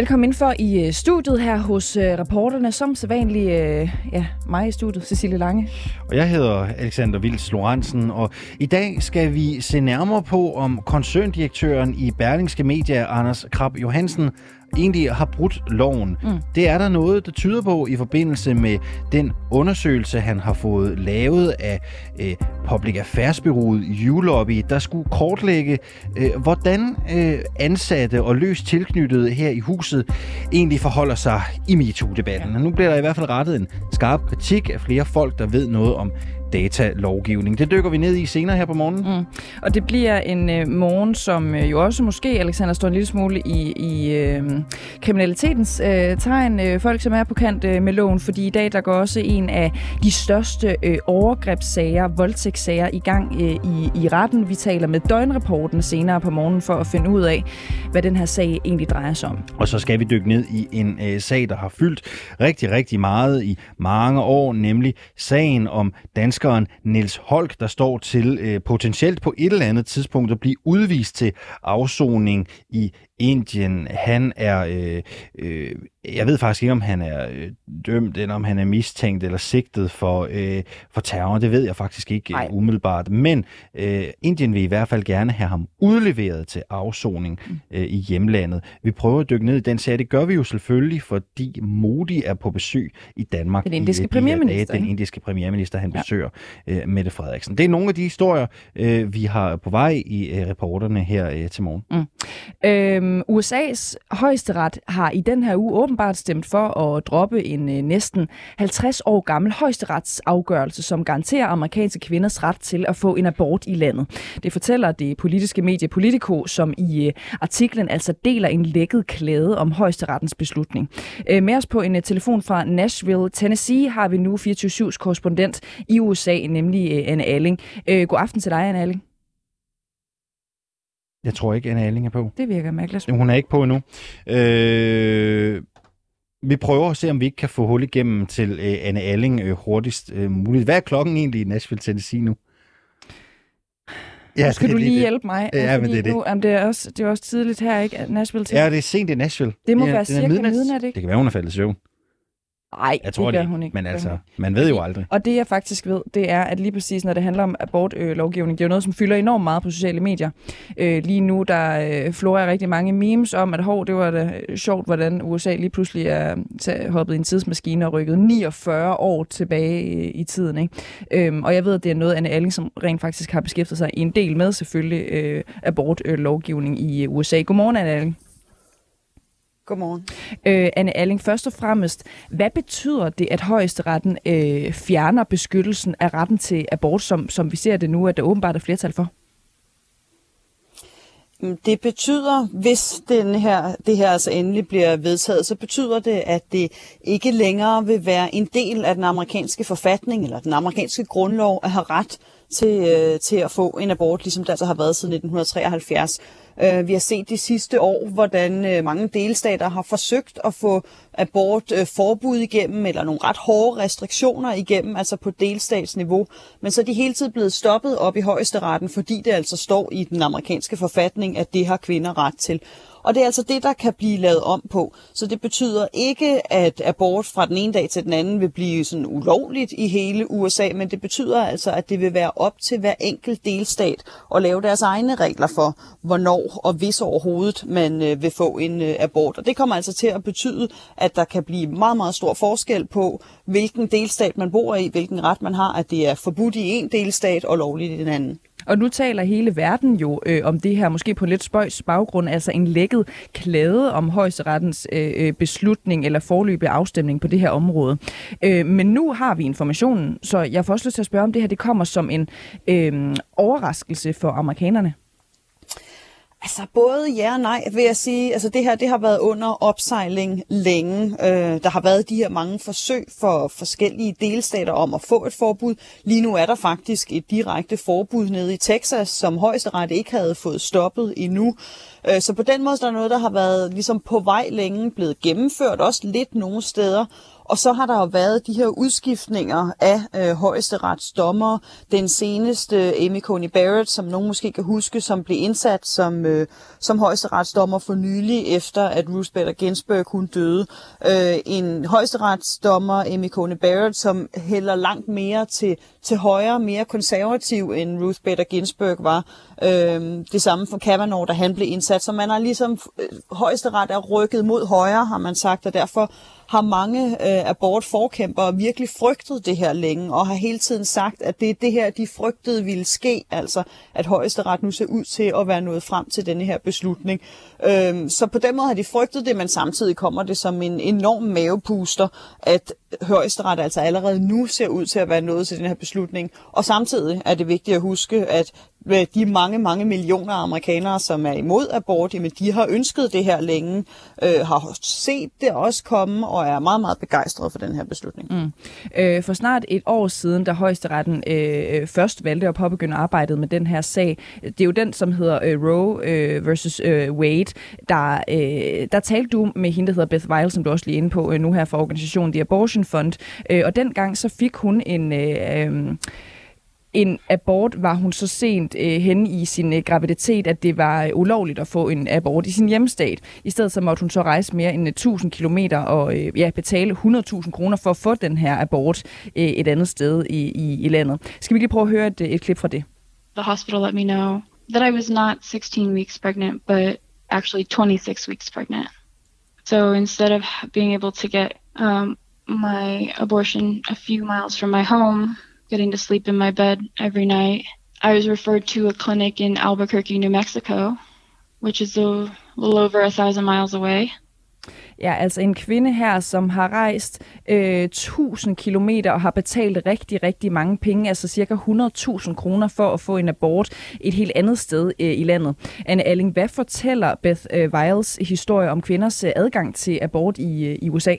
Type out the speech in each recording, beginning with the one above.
Velkommen ind for i øh, studiet her hos øh, reporterne, som sædvanlig øh, ja, mig i studiet, Cecilie Lange. Og jeg hedder Alexander Vils Lorentzen, og i dag skal vi se nærmere på, om koncerndirektøren i Berlingske Media, Anders Krab Johansen, egentlig har brudt loven. Mm. Det er der noget, der tyder på i forbindelse med den undersøgelse, han har fået lavet af øh, Public Affairs-byrået Ulobby, der skulle kortlægge, øh, hvordan øh, ansatte og løst tilknyttede her i huset egentlig forholder sig i MeToo-debatten. Ja. Nu bliver der i hvert fald rettet en skarp kritik af flere folk, der ved noget om datalovgivning. Det dykker vi ned i senere her på morgenen. Mm. Og det bliver en øh, morgen, som øh, jo også måske, Alexander, står en lille smule i, i øh, kriminalitetens øh, tegn. Øh, folk, som er på kant øh, med loven, fordi i dag der går også en af de største øh, overgrebssager, voldtægtssager i gang øh, i, i retten. Vi taler med døgnrapporten senere på morgenen for at finde ud af, hvad den her sag egentlig drejer sig om. Og så skal vi dykke ned i en øh, sag, der har fyldt rigtig, rigtig meget i mange år, nemlig sagen om dansk danskeren Niels Holk, der står til øh, potentielt på et eller andet tidspunkt at blive udvist til afsoning i Indien. Han er, øh, øh, jeg ved faktisk ikke, om han er øh, dømt, eller om han er mistænkt eller sigtet for, øh, for terror. Det ved jeg faktisk ikke øh, umiddelbart. Men øh, Indien vil i hvert fald gerne have ham udleveret til afsoning mm. øh, i hjemlandet. Vi prøver at dykke ned i den sag. Det gør vi jo selvfølgelig, fordi Modi er på besøg i Danmark. Den indiske i, premierminister. Den indiske premierminister, han ja. besøger øh, Mette Frederiksen. Det er nogle af de historier, øh, vi har på vej i øh, reporterne her øh, til morgen. Mm. Øh, Øhm, USA's højesteret har i den her uge åbenbart stemt for at droppe en øh, næsten 50 år gammel højesteretsafgørelse, som garanterer amerikanske kvinders ret til at få en abort i landet. Det fortæller det politiske medie Politico, som i øh, artiklen altså deler en lækket klæde om højesterettens beslutning. Øh, med os på en øh, telefon fra Nashville, Tennessee, har vi nu 24-7's korrespondent i USA, nemlig øh, Anne Alling. Øh, god aften til dig, Anne Alling. Jeg tror ikke, Anna Alling er på. Det virker mærkeligt. Hun er ikke på endnu. Øh, vi prøver at se, om vi ikke kan få hul igennem til øh, Anne Alling øh, hurtigst øh, muligt. Hvad er klokken egentlig i Nashville, Tennessee nu? Ja, nu skal det, du lige det, hjælpe mig. Ja, men det er det. Nu, jamen, det, er også, det er også tidligt her, ikke? Nashville til. Ja, det er sent i Nashville. Det må ja, være cirka midnat, ikke? Det kan være, hun er faldet i søvn. Nej, jeg tror det gør hun ikke. Men altså, man ved jo aldrig. Og det jeg faktisk ved, det er, at lige præcis når det handler om abortlovgivning, øh, det er jo noget, som fylder enormt meget på sociale medier. Øh, lige nu, der øh, florerer rigtig mange memes om, at hov, det var da sjovt, hvordan USA lige pludselig er hoppet i en tidsmaskine og rykket 49 år tilbage i, i tiden. Ikke? Øhm, og jeg ved, at det er noget, Anne Alling, som rent faktisk har beskæftiget sig en del med, selvfølgelig, øh, abortlovgivning i USA. Godmorgen, Anne Alling. Godmorgen. Øh, Anne Alling, først og fremmest, hvad betyder det, at højesteretten øh, fjerner beskyttelsen af retten til abort, som, som vi ser det nu, at der åbenbart er flertal for? Det betyder, hvis den her, det her altså endelig bliver vedtaget, så betyder det, at det ikke længere vil være en del af den amerikanske forfatning eller den amerikanske grundlov at have ret til, øh, til at få en abort, ligesom det altså har været siden 1973. Øh, vi har set de sidste år, hvordan øh, mange delstater har forsøgt at få abortforbud øh, igennem, eller nogle ret hårde restriktioner igennem, altså på delstatsniveau. Men så er de hele tiden blevet stoppet op i højeste retten, fordi det altså står i den amerikanske forfatning, at det har kvinder ret til. Og det er altså det, der kan blive lavet om på. Så det betyder ikke, at abort fra den ene dag til den anden vil blive sådan ulovligt i hele USA, men det betyder altså, at det vil være op til hver enkelt delstat at lave deres egne regler for, hvornår og hvis overhovedet man øh, vil få en øh, abort. Og det kommer altså til at betyde, at der kan blive meget, meget stor forskel på, hvilken delstat man bor i, hvilken ret man har, at det er forbudt i en delstat og lovligt i den anden. Og nu taler hele verden jo øh, om det her, måske på lidt spøjs baggrund, altså en lækket klade om højesterettens øh, øh, beslutning eller forløbig afstemning på det her område. Øh, men nu har vi informationen, så jeg får også lyst til at spørge, om det her det kommer som en øh, overraskelse for amerikanerne. Altså både ja og nej, vil jeg sige. Altså det her det har været under opsejling længe. Øh, der har været de her mange forsøg for forskellige delstater om at få et forbud. Lige nu er der faktisk et direkte forbud nede i Texas, som højesteret ikke havde fået stoppet endnu. Øh, så på den måde så er der noget, der har været ligesom på vej længe, blevet gennemført, også lidt nogle steder. Og så har der jo været de her udskiftninger af øh, højesterets dommer. Den seneste, øh, Amy Coney Barrett, som nogen måske kan huske, som blev indsat som, øh, som højesteretsdommer for nylig, efter at Ruth Bader Ginsburg hun døde. Øh, en højesteretsdommer, Amy Coney Barrett, som hælder langt mere til, til højre, mere konservativ end Ruth Bader Ginsburg var. Øh, det samme for Kavanaugh, da han blev indsat. Så man har ligesom, øh, højesteret er rykket mod højre, har man sagt, og derfor har mange øh, abortforkæmpere virkelig frygtet det her længe, og har hele tiden sagt, at det er det her, de frygtede ville ske, altså at højesteret nu ser ud til at være nået frem til denne her beslutning. Øhm, så på den måde har de frygtet det, men samtidig kommer det som en enorm mavepuster, at højesteret altså allerede nu ser ud til at være nået til den her beslutning. Og samtidig er det vigtigt at huske, at de mange, mange millioner amerikanere, som er imod abort, men de har ønsket det her længe, øh, har set det også komme og er meget, meget begejstrede for den her beslutning. Mm. Øh, for snart et år siden, da højesteretten øh, først valgte at påbegynde arbejdet med den her sag, det er jo den, som hedder øh, Roe øh, versus øh, Wade, der, øh, der talte du med hende, der hedder Beth Weil, som du også lige er inde på øh, nu her for organisationen The Abortion Fund, øh, og dengang så fik hun en... Øh, øh, en abort var hun så sent øh, hen i sin øh, graviditet, at det var øh, ulovligt at få en abort i sin hjemstat. I stedet så måtte hun så rejse mere end øh, 1000 km og øh, ja, betale 100.000 kroner for at få den her abort øh, et andet sted i, i, i landet. Skal vi lige prøve at høre et, øh, et klip fra det? The hospital let me know that I was not 16 weeks pregnant, but actually 26 weeks pregnant. So instead of being able to get um, my abortion a few miles from my home, getting to sleep in my bed every night. I was referred to a clinic in Albuquerque, New Mexico, which is a little over a thousand miles away. Ja, altså en kvinde her, som har rejst øh, 1000 kilometer og har betalt rigtig, rigtig mange penge, altså cirka 100.000 kroner for at få en abort et helt andet sted øh, i landet. Anne Alling, hvad fortæller Beth øh, Wiles historie om kvinders øh, adgang til abort i, øh, i USA?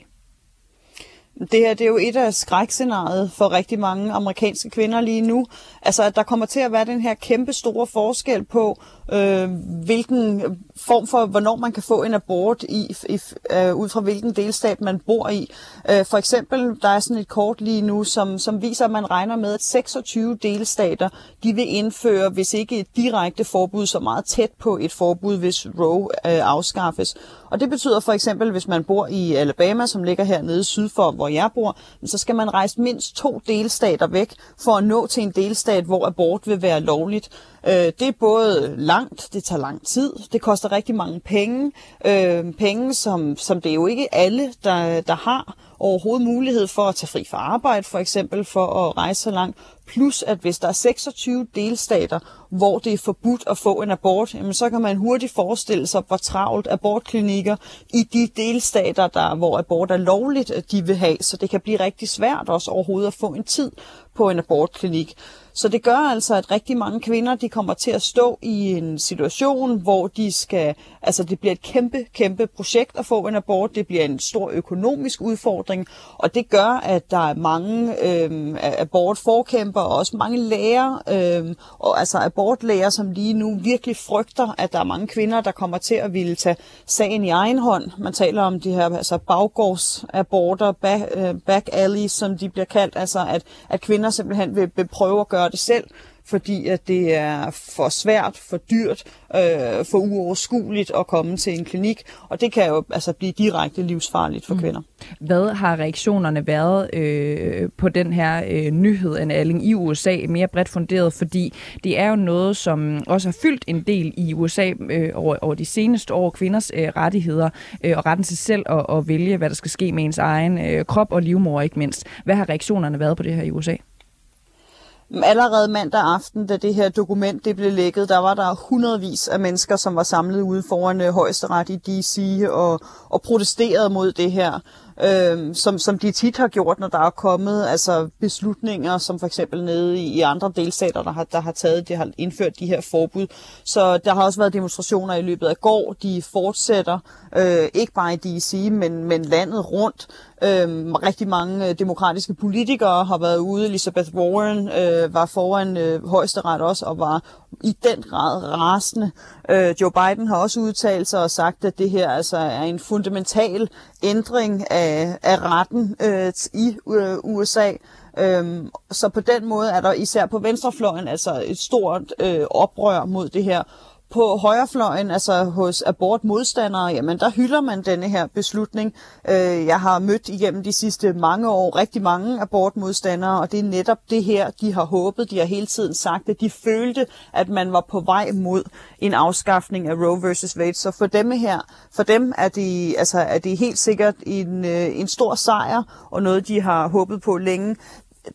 Det her det er jo et af skrækscenariet for rigtig mange amerikanske kvinder lige nu. Altså, at der kommer til at være den her kæmpe store forskel på, øh, hvilken form for, hvornår man kan få en abort i, i, øh, ud fra hvilken delstat man bor i. Øh, for eksempel, der er sådan et kort lige nu, som, som viser, at man regner med, at 26 delstater, de vil indføre, hvis ikke et direkte forbud, så meget tæt på et forbud, hvis Roe øh, afskaffes. Og det betyder for eksempel, hvis man bor i Alabama, som ligger hernede syd for, hvor jeg bor, så skal man rejse mindst to delstater væk for at nå til en delstat, hvor abort vil være lovligt. Øh, det er både langt, det tager lang tid, det koster rigtig mange penge, øh, penge som, som det er jo ikke alle, der, der har overhovedet mulighed for at tage fri fra arbejde, for eksempel for at rejse så langt. Plus at hvis der er 26 delstater, hvor det er forbudt at få en abort, jamen så kan man hurtigt forestille sig, hvor travlt abortklinikker i de delstater, der, hvor abort er lovligt, de vil have. Så det kan blive rigtig svært også overhovedet at få en tid på en abortklinik. Så det gør altså, at rigtig mange kvinder de kommer til at stå i en situation, hvor de skal, altså det bliver et kæmpe, kæmpe projekt at få en abort. Det bliver en stor økonomisk udfordring, og det gør, at der er mange øh, abortforkæmper og også mange læger, øh, og altså abortlæger, som lige nu virkelig frygter, at der er mange kvinder, der kommer til at ville tage sagen i egen hånd. Man taler om de her altså baggårdsaborter, back, øh, back alleys, som de bliver kaldt, altså at, at kvinder simpelthen vil prøve at gøre det selv, fordi at det er for svært, for dyrt, øh, for uoverskueligt at komme til en klinik, og det kan jo altså blive direkte livsfarligt for mm. kvinder. Hvad har reaktionerne været øh, på den her øh, nyhed, Anne Alling, i USA, mere bredt funderet, fordi det er jo noget, som også har fyldt en del i USA øh, over, over de seneste år, kvinders øh, rettigheder øh, og retten til selv at, at vælge, hvad der skal ske med ens egen øh, krop og livmor ikke mindst. Hvad har reaktionerne været på det her i USA? Allerede mandag aften, da det her dokument det blev lækket, der var der hundredvis af mennesker, som var samlet ude foran øh, højesteret i D.C. Og, og protesterede mod det her øh, som, som de tit har gjort, når der er kommet altså beslutninger, som for eksempel nede i, i andre delstater, der har, der har taget, de har indført de her forbud. Så der har også været demonstrationer i løbet af går. De fortsætter, øh, ikke bare i D.C., men, men landet rundt. Øhm, rigtig mange øh, demokratiske politikere har været ude. Elizabeth Warren øh, var foran øh, højesteret også og var i den grad rasende. Øh, Joe Biden har også udtalt sig og sagt, at det her altså er en fundamental ændring af, af retten øh, i øh, USA. Øhm, så på den måde er der især på venstrefløjen altså et stort øh, oprør mod det her på højrefløjen, altså hos abortmodstandere, jamen der hylder man denne her beslutning. Øh, jeg har mødt igennem de sidste mange år rigtig mange abortmodstandere, og det er netop det her, de har håbet. De har hele tiden sagt, at de følte, at man var på vej mod en afskaffning af Roe versus Wade. Så for dem her, for dem er det, altså, er det helt sikkert en, øh, en stor sejr, og noget, de har håbet på længe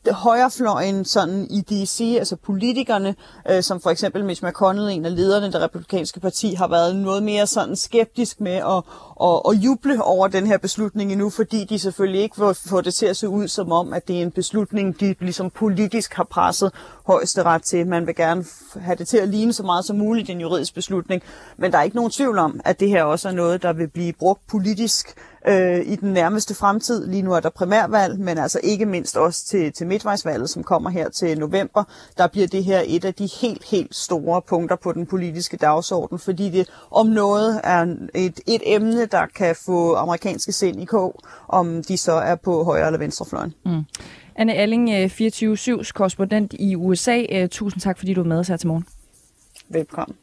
Øh, højrefløjen sådan i DC, altså politikerne, øh, som for eksempel Mitch McConnell, en af lederne af det republikanske parti, har været noget mere sådan skeptisk med at, at, at juble over den her beslutning endnu, fordi de selvfølgelig ikke vil få det til at se ud som om, at det er en beslutning, de ligesom politisk har presset højesteret til. Man vil gerne have det til at ligne så meget som muligt en juridisk beslutning, men der er ikke nogen tvivl om, at det her også er noget, der vil blive brugt politisk øh, i den nærmeste fremtid. Lige nu er der primærvalg, men altså ikke mindst også til, til midtvejsvalget, som kommer her til november. Der bliver det her et af de helt, helt store punkter på den politiske dagsorden, fordi det om noget er et, et emne, der kan få amerikanske sind i kog, om de så er på højre eller venstrefløjen. Mm. Anne Alling, 24-7's øh, korrespondent i USA. Øh, tusind tak, fordi du er med os her til morgen. Velkommen.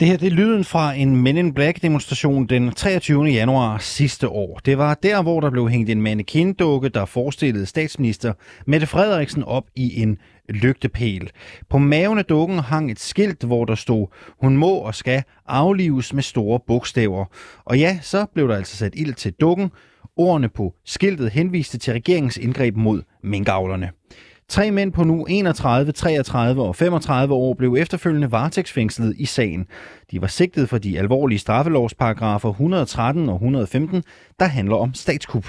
Det her det er lyden fra en Men in Black demonstration den 23. januar sidste år. Det var der, hvor der blev hængt en mannequin-dukke, der forestillede statsminister Mette Frederiksen op i en lygtepæl. På maven af dukken hang et skilt, hvor der stod, hun må og skal aflives med store bogstaver. Og ja, så blev der altså sat ild til dukken. Ordene på skiltet henviste til regeringens indgreb mod minkavlerne. Tre mænd på nu 31, 33 og 35 år blev efterfølgende varetægtsfængslet i sagen. De var sigtet for de alvorlige straffelovsparagrafer 113 og 115, der handler om statskup.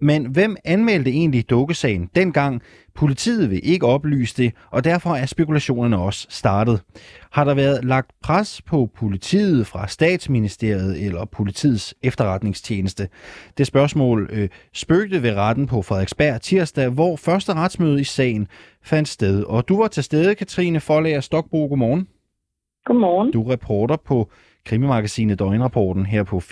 Men hvem anmeldte egentlig dukkesagen dengang? Politiet vil ikke oplyse det, og derfor er spekulationerne også startet. Har der været lagt pres på politiet fra statsministeriet eller politiets efterretningstjeneste? Det spørgsmål øh, spøgte ved retten på Frederiksberg tirsdag, hvor første retsmøde i sagen fandt sted. Og du var til stede, Katrine Forlager Stokbro. Godmorgen. Godmorgen. Du er reporter på krimimagasinet Døgnrapporten her på 24-7.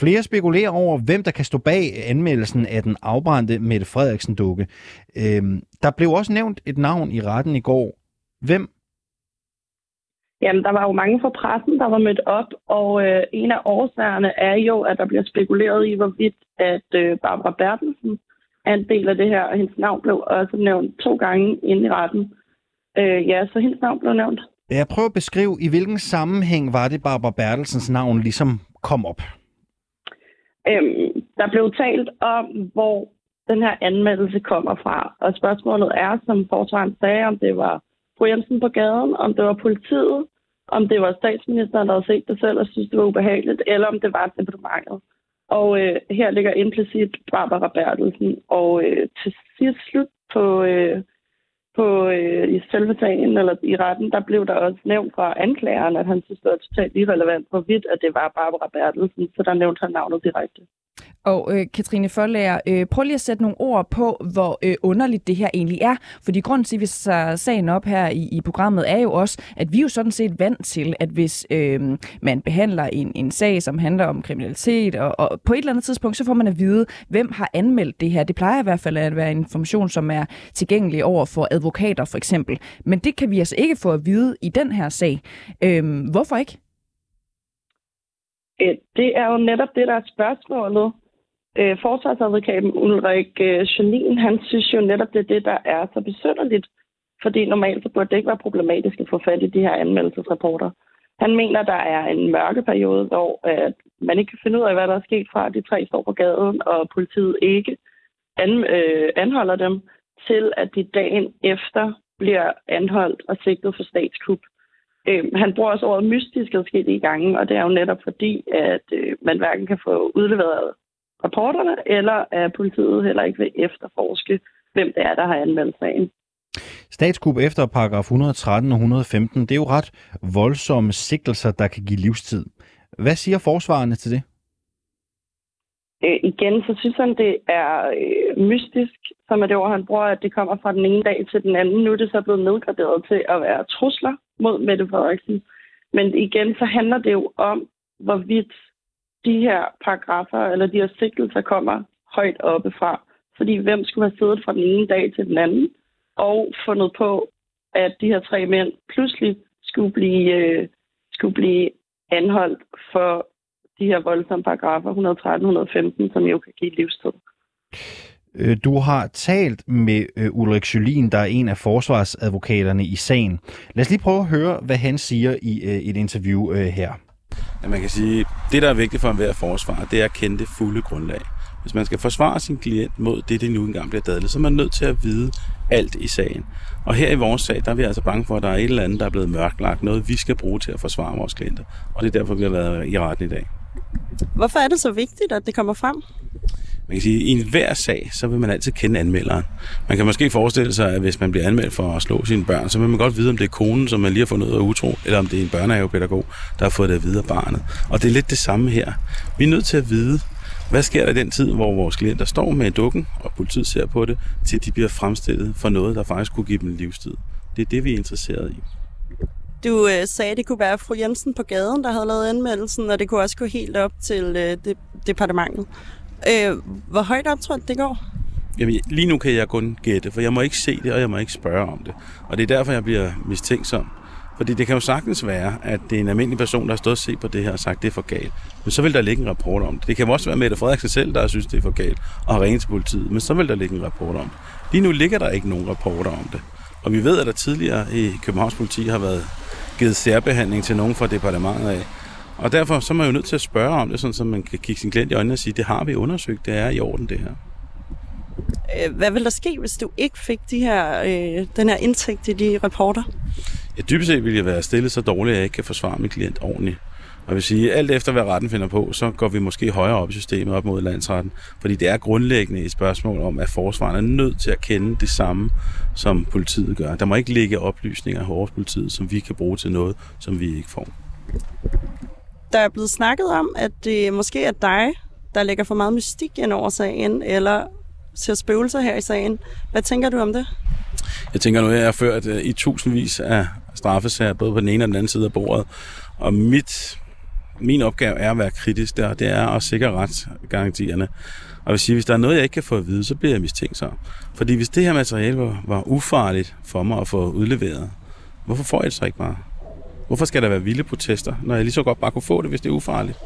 Flere spekulerer over, hvem der kan stå bag anmeldelsen af den afbrændte Mette Frederiksen-dukke. Øhm, der blev også nævnt et navn i retten i går. Hvem? Jamen, der var jo mange fra pressen, der var mødt op, og øh, en af årsagerne er jo, at der bliver spekuleret i, hvorvidt at øh, Barbara Bertelsen er en del af det her, og hendes navn blev også nævnt to gange inde i retten. Øh, ja, så hendes navn blev nævnt. Jeg prøver at beskrive, i hvilken sammenhæng var det Barbara Bertelsens navn ligesom kom op? Øhm, der blev talt om, hvor den her anmeldelse kommer fra. Og spørgsmålet er, som forsvaren sagde, om det var fru Jensen på gaden, om det var politiet, om det var statsministeren, der havde set det selv og synes, det var ubehageligt, eller om det var departementet. Og øh, her ligger implicit Barbara Bertelsen. Og øh, til sidst slut på, øh, på øh, i selve sagen, eller i retten, der blev der også nævnt fra anklageren, at han synes, det var totalt irrelevant, hvorvidt at det var Barbara Bertelsen, så der nævnte han navnet direkte. Og øh, Katrine Forlager, øh, prøv lige at sætte nogle ord på, hvor øh, underligt det her egentlig er. Fordi grunden til, at vi tager sagen op her i, i programmet, er jo også, at vi er jo sådan set vant til, at hvis øh, man behandler en, en sag, som handler om kriminalitet, og, og på et eller andet tidspunkt, så får man at vide, hvem har anmeldt det her. Det plejer i hvert fald at være information, som er tilgængelig over for advokater for eksempel. Men det kan vi altså ikke få at vide i den her sag. Øh, hvorfor ikke? Øh, det er jo netop det, der er spørgsmålet. Øh, forsvarsadvokaten Ulrik øh, Janine, han synes jo netop, det er det, der er så besynderligt. Fordi normalt så burde det ikke være problematisk at få fat i de her anmeldelsesrapporter. Han mener, der er en mørke periode, hvor at man ikke kan finde ud af, hvad der er sket fra, at de tre står på gaden, og politiet ikke an, øh, anholder dem, til at de dagen efter bliver anholdt og sigtet for statskup. Øh, han bruger også ordet mystisk i gange, og det er jo netop fordi, at øh, man hverken kan få udleveret rapporterne, eller at politiet heller ikke vil efterforske, hvem det er, der har anmeldt sagen. Statskup efter paragraf 113 og 115, det er jo ret voldsomme sigtelser, der kan give livstid. Hvad siger forsvarerne til det? Øh, igen, så synes han, det er øh, mystisk, som er det ord, han bruger, at det kommer fra den ene dag til den anden. Nu er det så blevet nedgraderet til at være trusler mod Mette Frederiksen. Men igen, så handler det jo om, hvorvidt de her paragrafer eller de her sigtelser kommer højt oppe fra. Fordi hvem skulle have siddet fra den ene dag til den anden og fundet på, at de her tre mænd pludselig skulle blive, øh, skulle blive anholdt for de her voldsomme paragrafer 113 115, som jo kan give livstid. Øh, du har talt med øh, Ulrik Jolin, der er en af forsvarsadvokaterne i sagen. Lad os lige prøve at høre, hvad han siger i øh, et interview her. Ja, man kan sige, det der er vigtigt for enhver forsvar, det er at kende det fulde grundlag. Hvis man skal forsvare sin klient mod det, det nu engang bliver dadlet, så er man nødt til at vide alt i sagen. Og her i vores sag, der er vi altså bange for, at der er et eller andet, der er blevet mørklagt. Noget, vi skal bruge til at forsvare vores klienter. Og det er derfor, vi har været i retten i dag. Hvorfor er det så vigtigt, at det kommer frem? Man kan sige, at i enhver sag, så vil man altid kende anmelderen. Man kan måske forestille sig, at hvis man bliver anmeldt for at slå sine børn, så vil man godt vide, om det er konen, som man lige har fundet ud af utro, eller om det er en børnehavepædagog, der har fået det at vide af barnet. Og det er lidt det samme her. Vi er nødt til at vide, hvad sker der i den tid, hvor vores klienter står med dukken, og politiet ser på det, til de bliver fremstillet for noget, der faktisk kunne give dem livstid? Det er det, vi er interesseret i. Du øh, sagde, at det kunne være fru Jensen på gaden, der havde lavet anmeldelsen, og det kunne også gå helt op til øh, de, departementet. Øh, hvor højt op tror du, det går? Jamen, lige nu kan jeg kun gætte, for jeg må ikke se det, og jeg må ikke spørge om det. Og det er derfor, jeg bliver mistænksom. Fordi det kan jo sagtens være, at det er en almindelig person, der har stået og set på det her og sagt, at det er for galt. Men så vil der ligge en rapport om det. Det kan også være Mette Frederiksen selv, der synes, det er for galt, og har ringet til politiet. Men så vil der ligge en rapport om det. Lige nu ligger der ikke nogen rapporter om det. Og vi ved, at der tidligere i Københavns politi har været givet særbehandling til nogen fra departementet af. Og derfor så er man jo nødt til at spørge om det, sådan, så man kan kigge sin klient i øjnene og sige, det har vi undersøgt, det er i orden det her. Øh, hvad vil der ske, hvis du ikke fik de her, øh, den her indtægt i de rapporter? Ja, dybest set vil jeg være stillet så dårligt, at jeg ikke kan forsvare min klient ordentligt. Og jeg vil sige, alt efter hvad retten finder på, så går vi måske højere op i systemet op mod landsretten. Fordi det er grundlæggende et spørgsmål om, at forsvaren er nødt til at kende det samme, som politiet gør. Der må ikke ligge oplysninger hos politiet, som vi kan bruge til noget, som vi ikke får. Der er blevet snakket om, at det måske er dig, der lægger for meget mystik ind over sagen, eller ser spøgelser her i sagen. Hvad tænker du om det? Jeg tænker nu, at jeg har ført øh, i tusindvis af straffesager, både på den ene og den anden side af bordet. Og mit, min opgave er at være kritisk der, det er at sikre retsgarantierne. Og jeg vil sige, hvis der er noget, jeg ikke kan få at vide, så bliver jeg mistænkt så. Fordi hvis det her materiale var, var ufarligt for mig at få udleveret, hvorfor får jeg det så ikke bare? Hvorfor skal der være vilde protester, når jeg lige så godt bare kunne få det, hvis det er ufarligt?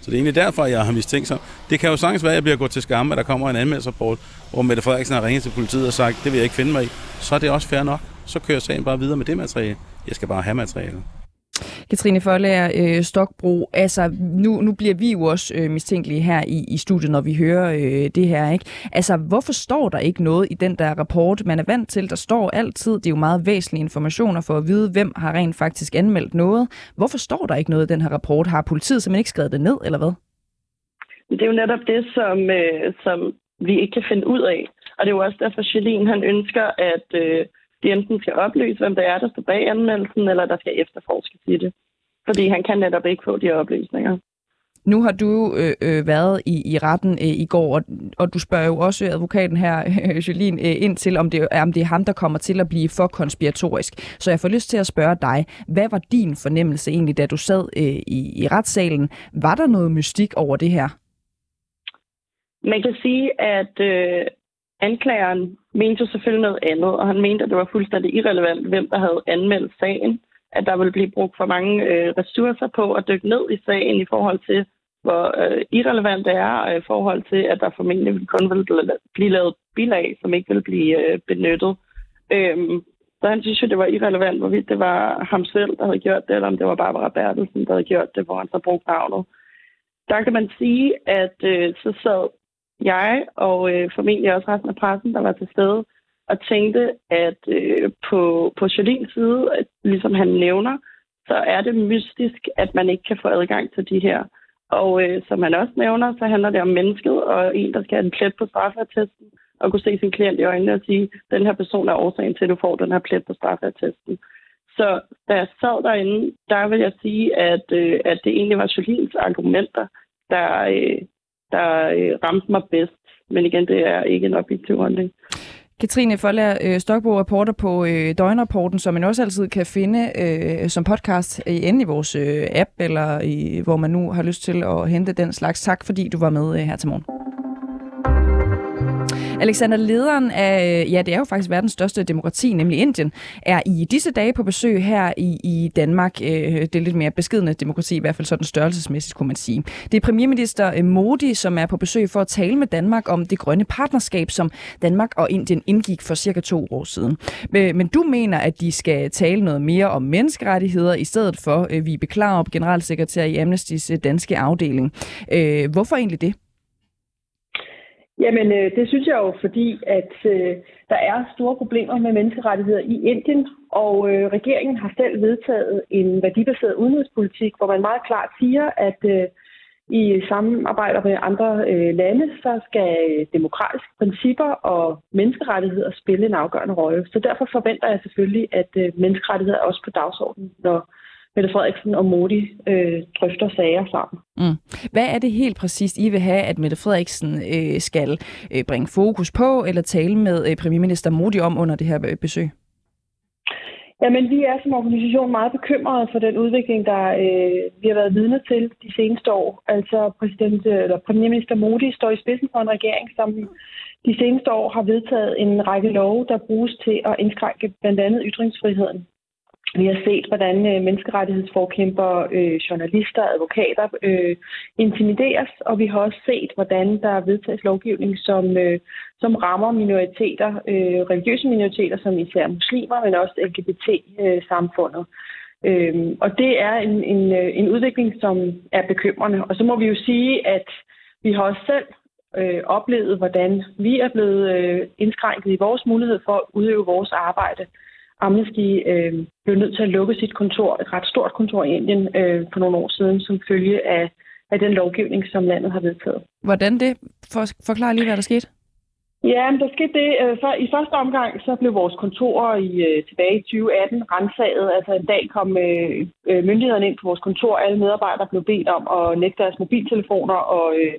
Så det er egentlig derfor, jeg har mistænkt sig. Det kan jo sagtens være, at jeg bliver gået til skamme, at der kommer en anmeldelsesrapport, hvor Mette Frederiksen har ringet til politiet og sagt, det vil jeg ikke finde mig i. Så er det også fair nok. Så kører sagen bare videre med det materiale. Jeg skal bare have materialet. Katrine Forlager, øh, Stokbro, altså nu, nu bliver vi jo også øh, mistænkelige her i, i studiet, når vi hører øh, det her. ikke? Altså, hvorfor står der ikke noget i den der rapport, man er vant til? Der står altid, det er jo meget væsentlige informationer for at vide, hvem har rent faktisk anmeldt noget. Hvorfor står der ikke noget i den her rapport? Har politiet simpelthen ikke skrevet det ned, eller hvad? Det er jo netop det, som, øh, som vi ikke kan finde ud af. Og det er jo også derfor, Jolien han ønsker, at øh, de enten skal oplyse, hvem det er, der står bag anmeldelsen, eller der skal efterforskes i det. Fordi han kan netop ikke få de oplysninger. Nu har du øh, øh, været i, i retten øh, i går, og, og du spørger jo også advokaten her, øh, Jolien, øh, ind til, om det, er, om det er ham, der kommer til at blive for konspiratorisk. Så jeg får lyst til at spørge dig, hvad var din fornemmelse egentlig, da du sad øh, i, i retssalen? Var der noget mystik over det her? Man kan sige, at øh, anklageren mente jo selvfølgelig noget andet, og han mente, at det var fuldstændig irrelevant, hvem der havde anmeldt sagen. At der ville blive brugt for mange øh, ressourcer på at dykke ned i sagen i forhold til, hvor øh, irrelevant det er, og i forhold til, at der formentlig kun ville blive lavet bilag, som ikke ville blive øh, benyttet. Øhm, så han synes jo, det var irrelevant, hvorvidt det var ham selv, der havde gjort det, eller om det var Barbara Bertelsen, der havde gjort det, hvor han så brugte navnet. der kan man sige, at øh, så sad jeg og øh, formentlig også resten af pressen, der var til stede, og tænkte, at øh, på, på Jolins side, at, ligesom han nævner, så er det mystisk, at man ikke kan få adgang til de her. Og øh, som han også nævner, så handler det om mennesket, og en, der skal have en plet på straffertesten og kunne se sin klient i øjnene og sige, den her person er årsagen til, at du får den her plet på straffertesten. Så da jeg sad derinde, der vil jeg sige, at, øh, at det egentlig var Jolins argumenter, der, øh, der øh, ramte mig bedst. Men igen, det er ikke en objektiv holdning. Katrine Folger øh, Stokbo reporter på øh, Døgnrapporten, som man også altid kan finde øh, som podcast i i vores øh, app, eller i, hvor man nu har lyst til at hente den slags. Tak, fordi du var med øh, her til morgen. Alexander, lederen af, ja, det er jo faktisk verdens største demokrati, nemlig Indien, er i disse dage på besøg her i, i Danmark. Øh, det er lidt mere beskidende demokrati, i hvert fald sådan størrelsesmæssigt, kunne man sige. Det er premierminister øh, Modi, som er på besøg for at tale med Danmark om det grønne partnerskab, som Danmark og Indien indgik for cirka to år siden. Øh, men du mener, at de skal tale noget mere om menneskerettigheder, i stedet for, vi beklager op generalsekretær i Amnestys danske afdeling. Hvorfor egentlig det? Jamen, øh, det synes jeg jo, fordi at øh, der er store problemer med menneskerettigheder i Indien, og øh, regeringen har selv vedtaget en værdibaseret udenrigspolitik, hvor man meget klart siger, at øh, i samarbejder med andre øh, lande, så skal øh, demokratiske principper og menneskerettigheder spille en afgørende rolle. Så derfor forventer jeg selvfølgelig, at øh, menneskerettigheder er også på dagsordenen, når Mette Frederiksen og Modi øh, drøfter sager sammen. Mm. Hvad er det helt præcist, I vil have, at Mette Frederiksen øh, skal øh, bringe fokus på eller tale med øh, premierminister Modi om under det her øh, besøg? Jamen, vi er som organisation meget bekymrede for den udvikling, der øh, vi har været vidne til de seneste år. Altså, præsident, eller premierminister Modi står i spidsen for en regering, som de seneste år har vedtaget en række love, der bruges til at indskrænke blandt andet ytringsfriheden. Vi har set, hvordan øh, menneskerettighedsforkæmper, øh, journalister og advokater øh, intimideres, og vi har også set, hvordan der vedtages lovgivning, som, øh, som rammer minoriteter, øh, religiøse minoriteter, som især muslimer, men også LGBT-samfundet. Øh, øhm, og det er en, en, øh, en udvikling, som er bekymrende. Og så må vi jo sige, at vi har også selv øh, oplevet, hvordan vi er blevet øh, indskrænket i vores mulighed for at udøve vores arbejde Amnesty øh, blev nødt til at lukke sit kontor, et ret stort kontor i Indien, øh, for nogle år siden, som følge af, af den lovgivning, som landet har vedtaget. Hvordan det? For, forklar lige, hvad der skete. Ja, men der skete det. Øh, for, I første omgang så blev vores kontorer i, øh, tilbage i 2018 rensaget. Altså en dag kom øh, øh, myndighederne ind på vores kontor. Alle medarbejdere blev bedt om at nægte deres mobiltelefoner og, øh,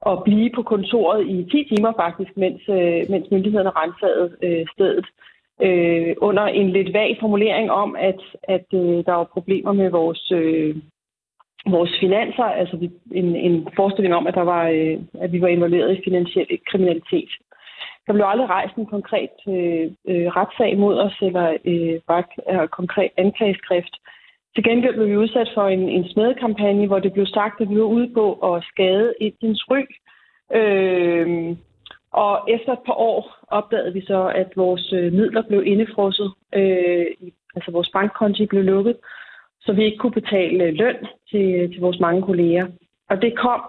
og blive på kontoret i 10 timer faktisk, mens, øh, mens myndighederne rensede øh, stedet øh, under en lidt vag formulering om, at, at øh, der var problemer med vores, øh, vores finanser, altså vi, en, en forestilling om, at, der var, øh, at vi var involveret i finansiel kriminalitet. Der blev aldrig rejst en konkret øh, øh, retssag mod os, eller øh, bare øh, konkret anklageskrift. Til gengæld blev vi udsat for en, en smedekampagne, hvor det blev sagt, at vi var ude på at skade Indiens ry. Øh, og efter et par år opdagede vi så, at vores øh, midler blev indefrosset, øh, altså vores bankkonti blev lukket, så vi ikke kunne betale øh, løn til, øh, til vores mange kolleger. Og det kom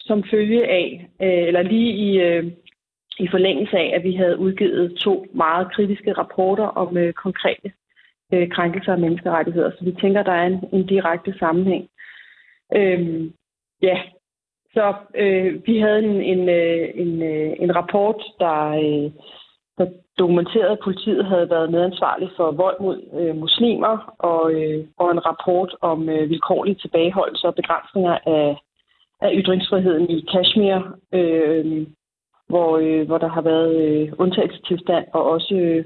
som følge af, øh, eller lige i, øh, i forlængelse af, at vi havde udgivet to meget kritiske rapporter om øh, konkrete øh, krænkelser af menneskerettigheder. Så vi tænker, der er en, en direkte sammenhæng. Øh, ja, så øh, vi havde en, en, øh, en, øh, en rapport, der, øh, der dokumenterede, at politiet havde været medansvarlig for vold mod øh, muslimer, og, øh, og en rapport om øh, vilkårlige tilbageholdelse og begrænsninger af, af ytringsfriheden i Kashmir, øh, hvor, øh, hvor der har været øh, undtagelsestilstand og også øh,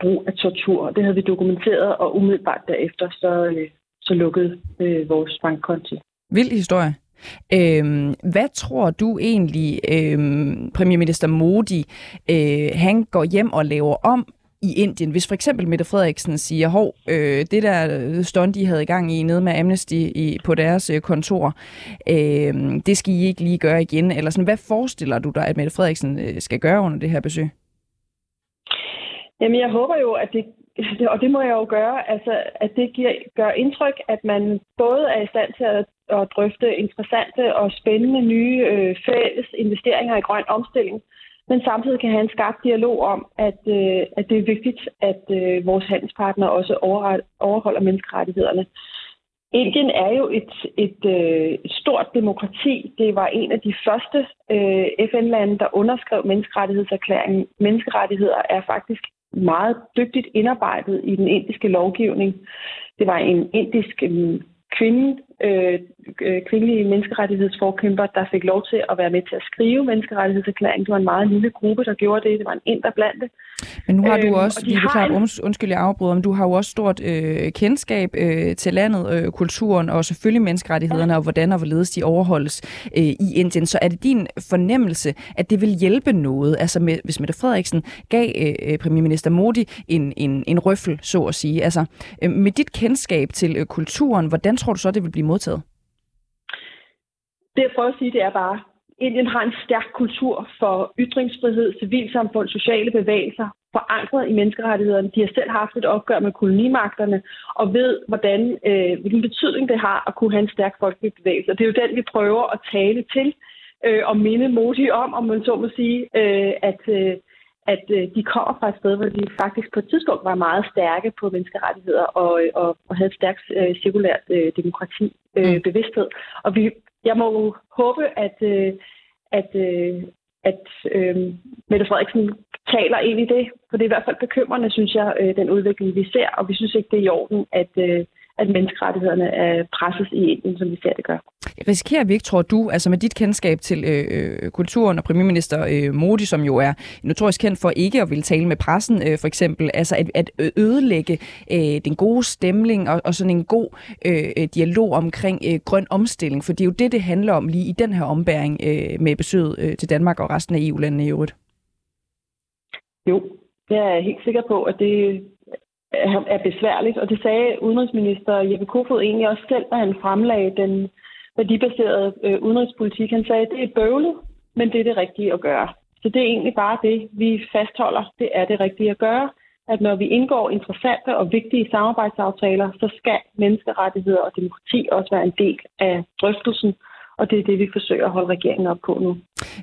brug af tortur. Det havde vi dokumenteret, og umiddelbart derefter så, øh, så lukkede øh, vores bankkonti. Vild historie. Øhm, hvad tror du egentlig, øhm, premierminister Modi, øh, han går hjem og laver om i Indien, hvis for eksempel Mette Frederiksen siger, hov, øh, det der øh, stund, de havde i gang i nede med Amnesty i, på deres øh, kontor, øh, det skal I ikke lige gøre igen, eller sådan, hvad forestiller du dig, at Mette Frederiksen øh, skal gøre under det her besøg? Jamen, jeg håber jo, at det, og det må jeg jo gøre, altså, at det giver, gør indtryk, at man både er i stand til at at drøfte interessante og spændende nye øh, fælles investeringer i grøn omstilling, men samtidig kan have en skarp dialog om, at, øh, at det er vigtigt, at øh, vores handelspartnere også overholder menneskerettighederne. Indien er jo et, et, øh, et stort demokrati. Det var en af de første øh, FN-lande, der underskrev menneskerettighedserklæringen. Menneskerettigheder er faktisk meget dygtigt indarbejdet i den indiske lovgivning. Det var en indisk øh, kvinde, øh, øh, kvindelige menneskerettighedsforkæmper, der fik lov til at være med til at skrive menneskerettighedserklæringen. Det var en meget lille gruppe, der gjorde det. Det var en inder blandt det. Men nu har du øhm, også, de har en... undskyld, jeg afbryder, men du har jo også stort øh, kendskab øh, til landet, øh, kulturen og selvfølgelig menneskerettighederne ja. og hvordan og hvorledes de overholdes øh, i Indien. Så er det din fornemmelse, at det vil hjælpe noget? Altså med, hvis Mette Frederiksen gav øh, premierminister Modi en, en, en røffel, så at sige. Altså øh, med dit kendskab til øh, kulturen, hvordan tror du så, det vil blive modtaget? Det jeg prøver at sige, det er bare, Indien har en stærk kultur for ytringsfrihed, civilsamfund, sociale bevægelser, forankret i menneskerettighederne. De har selv haft et opgør med kolonimagterne og ved, hvordan, øh, hvilken betydning det har at kunne have en stærk folkelig bevægelse. Og det er jo den, vi prøver at tale til øh, og minde Modi om, om man så må sige, øh, at, øh, at øh, de kommer fra et sted, hvor de faktisk på et tidspunkt var meget stærke på menneskerettigheder og, og, og havde et stærkt øh, cirkulært øh, demokrati øh, mm. bevidsthed. Og vi, jeg må håbe, at, øh, at, øh, at øh, Mette Frederiksen taler ind i det, for det er i hvert fald bekymrende, synes jeg, øh, den udvikling, vi ser, og vi synes ikke, det er i orden, at, øh, at menneskerettighederne er presses i Indien, som vi ser det gør. Risikerer vi ikke, tror du, altså med dit kendskab til øh, øh, kulturen og premierminister øh, Modi, som jo er notorisk kendt for ikke at ville tale med pressen, øh, for eksempel, altså at, at ødelægge øh, den gode stemning og, og sådan en god øh, dialog omkring øh, grøn omstilling, for det er jo det, det handler om lige i den her ombæring øh, med besøget øh, til Danmark og resten af EU-landene i øvrigt. Jo, jeg er helt sikker på, at det er besværligt, og det sagde udenrigsminister Jeppe Kofod egentlig også selv, da han fremlagde den værdibaserede øh, udenrigspolitik. Han sagde, at det er bøvlet, men det er det rigtige at gøre. Så det er egentlig bare det, vi fastholder. Det er det rigtige at gøre, at når vi indgår interessante og vigtige samarbejdsaftaler, så skal menneskerettigheder og demokrati også være en del af drøftelsen, og det er det, vi forsøger at holde regeringen op på nu.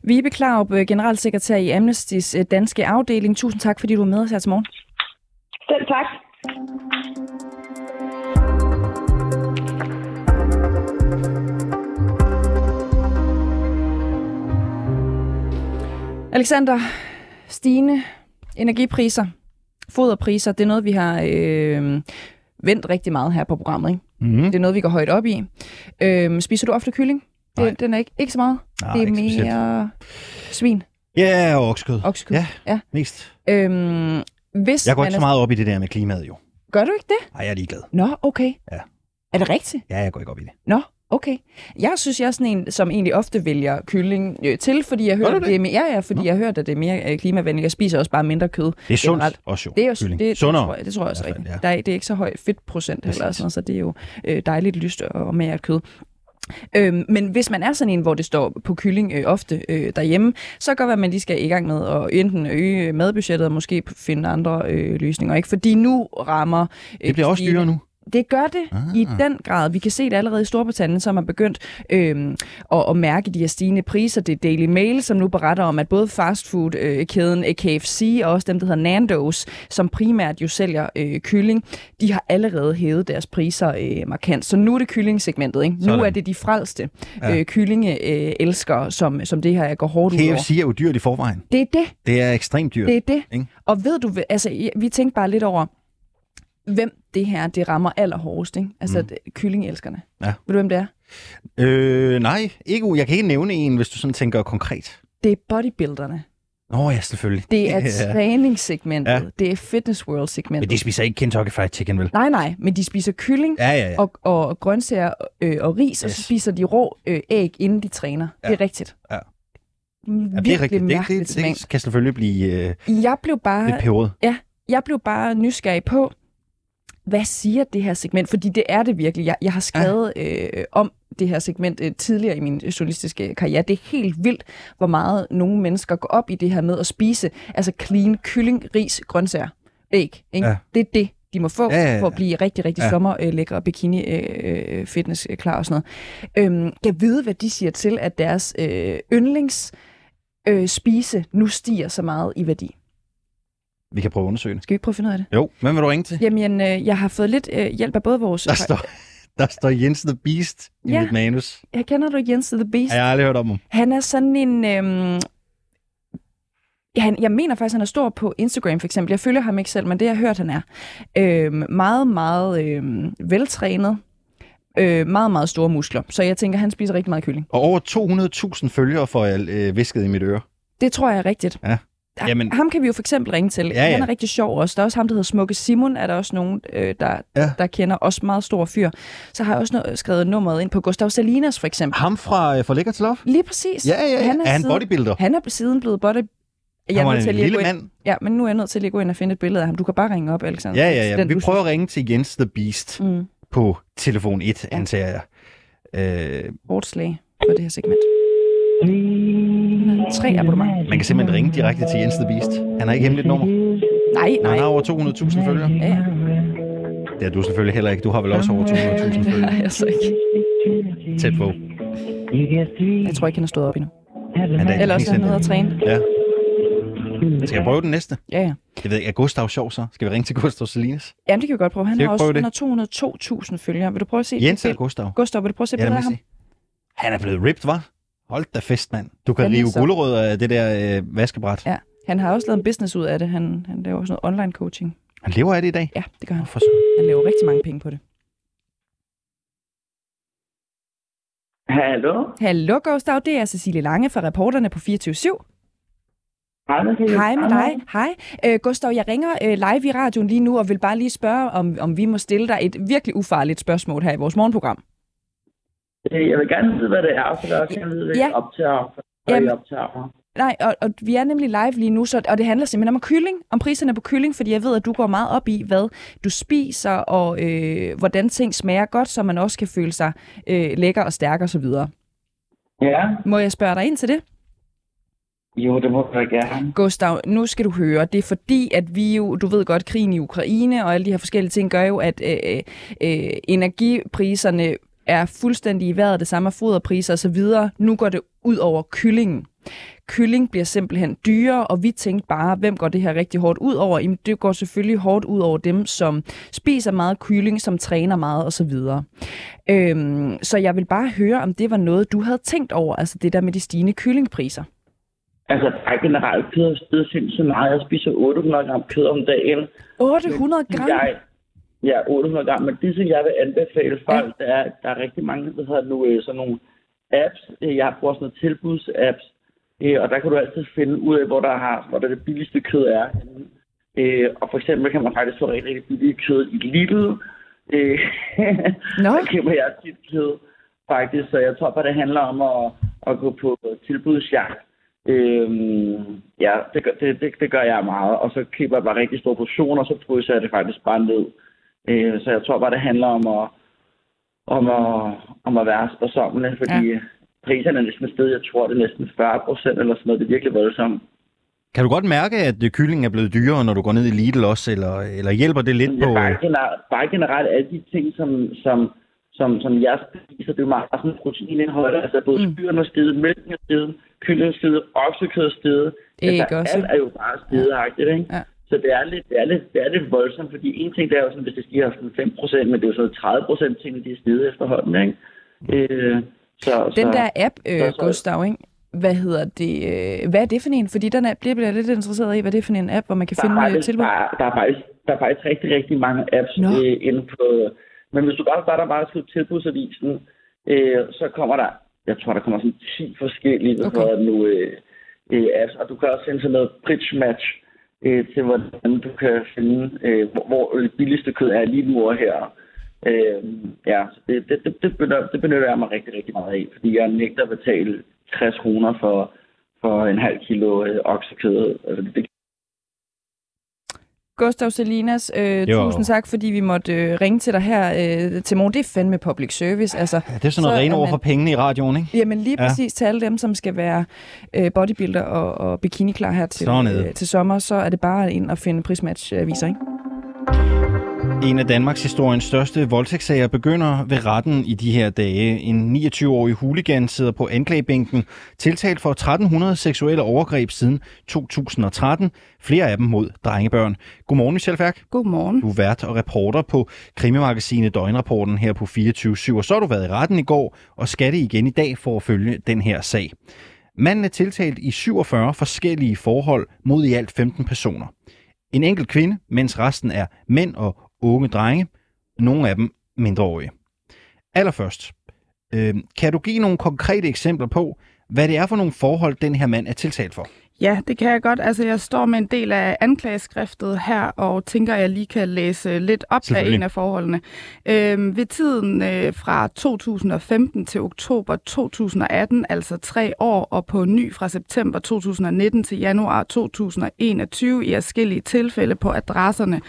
Vibe Klaup, generalsekretær i Amnestys øh, danske afdeling. Tusind tak, fordi du var med os her til morgen. Selv tak. Alexander, stigende energipriser, foderpriser, det er noget, vi har øh, vendt rigtig meget her på programmet. Ikke? Mm-hmm. Det er noget, vi går højt op i. Øh, spiser du ofte kylling? Nej. Det, den er ikke, ikke så meget. Nej, det er mere specielt. svin. Ja, og oksekød. Oksekød, ja. ja. Mest. Øhm, hvis jeg går ikke så meget op i det der med klimaet, jo. Gør du ikke det? Nej, jeg er ligeglad. Nå, okay. Ja. Er det rigtigt? Ja, jeg går ikke op i det. Nå, okay. Jeg synes, jeg er sådan en, som egentlig ofte vælger kylling øh, til, fordi jeg hører, det? det er mere, ja, ja, fordi Nå. jeg hørt, at det er mere øh, klimavenligt. Jeg spiser også bare mindre kød. Det er sundt også jo. Det er jo kylling. Det, Sundere. Det tror jeg, det tror jeg også rigtigt. Ja. Der er, det er ikke så høj fedtprocent heller, sådan, så det er jo øh, dejligt lyst og mere kød. Øhm, men hvis man er sådan en, hvor det står på kylling øh, ofte øh, derhjemme, så kan det være, at man lige skal i gang med at enten øge madbudgettet og måske finde andre øh, løsninger. Ikke? Fordi nu rammer... Øh, det bliver også dyrere nu. Det gør det ah. i den grad. Vi kan se det allerede i Storbritannien, som har begyndt øh, at, at mærke de her stigende priser. Det er Daily Mail, som nu beretter om, at både fastfood-kæden øh, KFC og også dem, der hedder Nando's, som primært jo sælger øh, kylling, de har allerede hævet deres priser øh, markant. Så nu er det kyllingsegmentet. Ikke? Nu er det de frelste ja. øh, kyllingeelskere, øh, som, som det her går hårdt KFC ud over. KFC er jo dyrt i forvejen. Det er det. Det er ekstremt dyrt. Det er det. Ikke? Og ved du, altså, vi tænkte bare lidt over, hvem det her det rammer allerhårdest. Ikke? Altså mm. kyllingelskerne. Ja. Ved du, hvem det er? Øh, nej, ikke, jeg kan ikke nævne en, hvis du sådan tænker konkret. Det er bodybuilderne. Åh oh, ja, selvfølgelig. Det er træningssegmentet. Ja. Det er fitness world segmentet. Men de spiser ikke Kentucky Fried Chicken, vel? Nej, nej, men de spiser kylling ja, ja, ja. Og, og grøntsager øh, og ris, yes. og så spiser de rå øh, æg, inden de træner. Ja. Det er rigtigt. Ja. Virkelig ja, det er rigtigt. Det, det, det, kan selvfølgelig blive øh, jeg blev bare, lidt peberet. Ja, jeg blev bare nysgerrig på, hvad siger det her segment? Fordi det er det virkelig. Jeg, jeg har skrevet ja. øh, om det her segment øh, tidligere i min journalistiske karriere. Det er helt vildt, hvor meget nogle mennesker går op i det her med at spise altså clean kylling, ris, grøntsager, æg. Ikke? Ja. Det er det, de må få, Ja, ja, ja. for at blive rigtig, rigtig Ja. sommerlækre bikini øh, øh, fitness øh, klar og sådan noget. Øhm, kan vide, hvad de siger til, at deres øh, yndlings øh, spise nu stiger så meget i værdi. Vi kan prøve at undersøge det. Skal vi ikke prøve at finde ud af det? Jo, hvem vil du ringe til? Jamen, øh, jeg har fået lidt øh, hjælp af både vores... Der står, der står Jens the Beast i Ja. mit manus. Jeg kender du Jens the Beast? Ja, Jeg har aldrig hørt om ham. Han er sådan en... Ja, han, jeg mener faktisk, han er stor på Instagram for eksempel. Jeg følger ham ikke selv, men det jeg har hørt, han er. Øhm, meget, meget øhm, veltrænet. Øh, meget, meget store muskler. Så jeg tænker, han spiser rigtig meget kylling. Og over 200.000 følgere får jeg øh, visket i mit øre. Det tror jeg er rigtigt. Ja. Jamen. Ham kan vi jo for eksempel ringe til. Ja, ja. Han er rigtig sjov også. Der er også ham, der hedder Smukke Simon, er der også nogen, øh, der, Ja. der kender. Også meget stor fyr. Så har jeg også noget, skrevet nummeret ind på Gustav Salinas for eksempel. Ham fra øh, For Lækker til Love? Lige præcis. Ja, ja, ja. Han er han siden- bodybuilder? Han er siden blevet body... Jeg Han var til en at lille mand. Ja, men nu er jeg nødt til lige at gå ind og finde et billede af ham. Du kan bare ringe op, Alexander. Ja, ja, ja. Den, Vi prøver at ringe til Jens the Beast Mm, på telefon 1, Ja. antager jeg. Øh, hårdt slag for det her segment. Tre abonnementer. man kan simpelthen ringe direkte til Jens the Beast. Han har ikke hemmeligt nummer. Nej, Han nej. har over 200.000 følgere. Ja, ja. Det har du selvfølgelig heller ikke. Du har vel også over 200.000 Det følgere. har jeg så ikke. Tæt på. Jeg tror ikke, han er stået op endnu. Han er Eller også er han nede at træne. Ja. Skal jeg prøve den næste? Ja, ja. Jeg ved ikke, er Gustav sjov så? Skal vi ringe til Gustav Salinas? Jamen, det kan vi godt prøve. Han har også prøve han har 202.000 følgere. Vil du prøve at se? Jens det eller Gustav? Gustav, vil du prøve at se Ja, billedet af ham? se. Han er blevet ripped, var? Hold da fest, mand. Du kan rive gulerødder af det der øh, vaskebræt. Ja. Han har også lavet en business ud af det. Han, han laver også noget online coaching. Han lever af det i dag. Ja, det gør han. For søren. Han laver rigtig mange penge på det. Hallo? Hallo, Gustav. Det er Cecilie Lange fra reporterne på 24 Hej, med Hej med dig. Hej. Øh, Gustav, jeg ringer øh, live i radioen lige nu og vil bare lige spørge, om, om vi må stille dig et virkelig ufarligt spørgsmål her i vores morgenprogram. Øh, Jeg vil gerne vide, hvad det er, for det er også gerne vide, hvad Ja. jeg optager. Hvad Jamen. jeg optager. Nej, og, og vi er nemlig live lige nu, så, og det handler simpelthen om kylling, om priserne på kylling, fordi jeg ved, at du går meget op i, hvad du spiser, og øh, hvordan ting smager godt, så man også kan føle sig øh, lækker og stærk og så videre. Ja, Må jeg spørge dig ind til det? jo, det må jeg gerne. Gustav, nu skal du høre, det er fordi, at vi jo, du ved godt, krigen i Ukraine og alle de her forskellige ting gør jo, at øh, øh, energipriserne er fuldstændig i vejret, det samme er foderpriser osv. Nu går det ud over kyllingen. Kylling bliver simpelthen dyrere, og vi tænkte bare, hvem går det her rigtig hårdt ud over? Jamen, det går selvfølgelig hårdt ud over dem, som spiser meget kylling, som træner meget osv. Øhm, så jeg vil bare høre, om det var noget, du havde tænkt over, altså det der med de stigende kyllingpriser. Altså, er generelt kød og stedet sindssygt meget. Jeg spiser 800 gram kød om dagen. 800 gram? Jeg, ja, 800 gram. Men det, som jeg vil anbefale folk, ja. det er, der er rigtig mange, der hedder nu øh, sådan nogle apps. Øh, Jeg bruger sådan nogle tilbudsapps. Øh, Og der kan du altid finde ud af, hvor der, har, hvor der det billigste kød er. Øh, Og for eksempel kan man faktisk få rigtig, rigtig billigt kød i Lidl. Øh, Nå. Der køber jeg tit kød, faktisk. Så jeg tror bare, det handler om at, at gå på tilbudsjagt. Øhm, ja, det gør, det, det, det gør jeg meget. Og så køber jeg bare rigtig store portioner, og så fryser jeg det faktisk bare ned. Øh, så jeg tror bare, det handler om at, om at, om at være sparsommelig, fordi ja. priserne er næsten stedet. Jeg tror, det er næsten 40 procent eller sådan noget. Det er virkelig voldsomt. Kan du godt mærke, at øh, kyllingen er blevet dyrere, når du går ned i Lidl også, eller, eller hjælper det lidt Ja, på... bare, generelt, bare generelt alle de ting, som, som, som, som jeg spiser, det er meget sådan proteinindhold. Altså både Mm. skyren er stedet, mælken er stedet, kyllingen er stedet, oksekød er stedet. Altså, også. alt er jo bare stedeagtigt, ikke? Ja. Så det er, lidt, det, er lidt, det er lidt voldsomt, fordi en ting det er jo sådan, hvis det stiger sådan 5 procent, men det er jo sådan 30 procent ting, de er steget efterhånden, ikke? Øh, så, Den så, der app, øh, så- så- Gustav, ikke? Hvad hedder det? Øh, hvad er det for en? Fordi den app, bliver jeg lidt interesseret i, hvad det er for en app, hvor man kan der er, finde øh, faktisk, tilbud. der, er, der, er faktisk, der er faktisk rigtig, rigtig mange apps Nå. øh, inde på... Men hvis du bare starter bare at skrive tilbudsavisen, øh, så kommer der, jeg tror, der kommer sådan 10 forskellige Okay. nu, øh, øh, apps. Og du kan også finde sådan noget bridge match øh, til, hvordan du kan finde, øh, hvor, hvor det billigste kød er lige nu og her. Øh, ja, det, det, det, det, benytter, det benytter jeg mig rigtig, rigtig meget af, fordi jeg nægter at betale 60 kroner for, for en halv kilo øh, oksekød. Altså, det Gustav Salinas, øh, Jo. tusind tak, fordi vi måtte øh, ringe til dig her øh, til morgen. Det er fandme public service. Altså, Ja, det er sådan noget Så rene er man- for pengene i radioen, ikke? Jamen lige Ja. præcis til alle dem, som skal være øh, bodybuilder og, og bikini klar her til, øh, til sommer, så er det bare ind og finde prismatch-aviser, ikke? En af Danmarks historiens største voldtægtssager begynder ved retten i de her dage. En 29-årig huligan sidder på anklagebænken, tiltalt for 1300 seksuelle overgreb siden 2013. Flere af dem mod drengebørn. Godmorgen, Michelle Færk. Godmorgen. Du er vært og reporter på krimimagasinet Døgnrapporten her på 24 Og så har du været i retten i går og skal det igen i dag for at følge den her sag. Manden er tiltalt i 47 forskellige forhold mod i alt 15 personer. En enkelt kvinde, mens resten er mænd og unge drenge, nogle af dem mindreårige. Allerførst, øh, kan du give nogle konkrete eksempler på, hvad det er for nogle forhold, den her mand er tiltalt for? Ja, det kan jeg godt. Altså, jeg står med en del af anklageskriftet her, og tænker, at jeg lige kan læse lidt op af en af forholdene. Øhm, ved tiden øh, fra 2015 til oktober 2018, altså tre år, og på ny fra september 2019 til januar 2021 i forskellige tilfælde på adresserne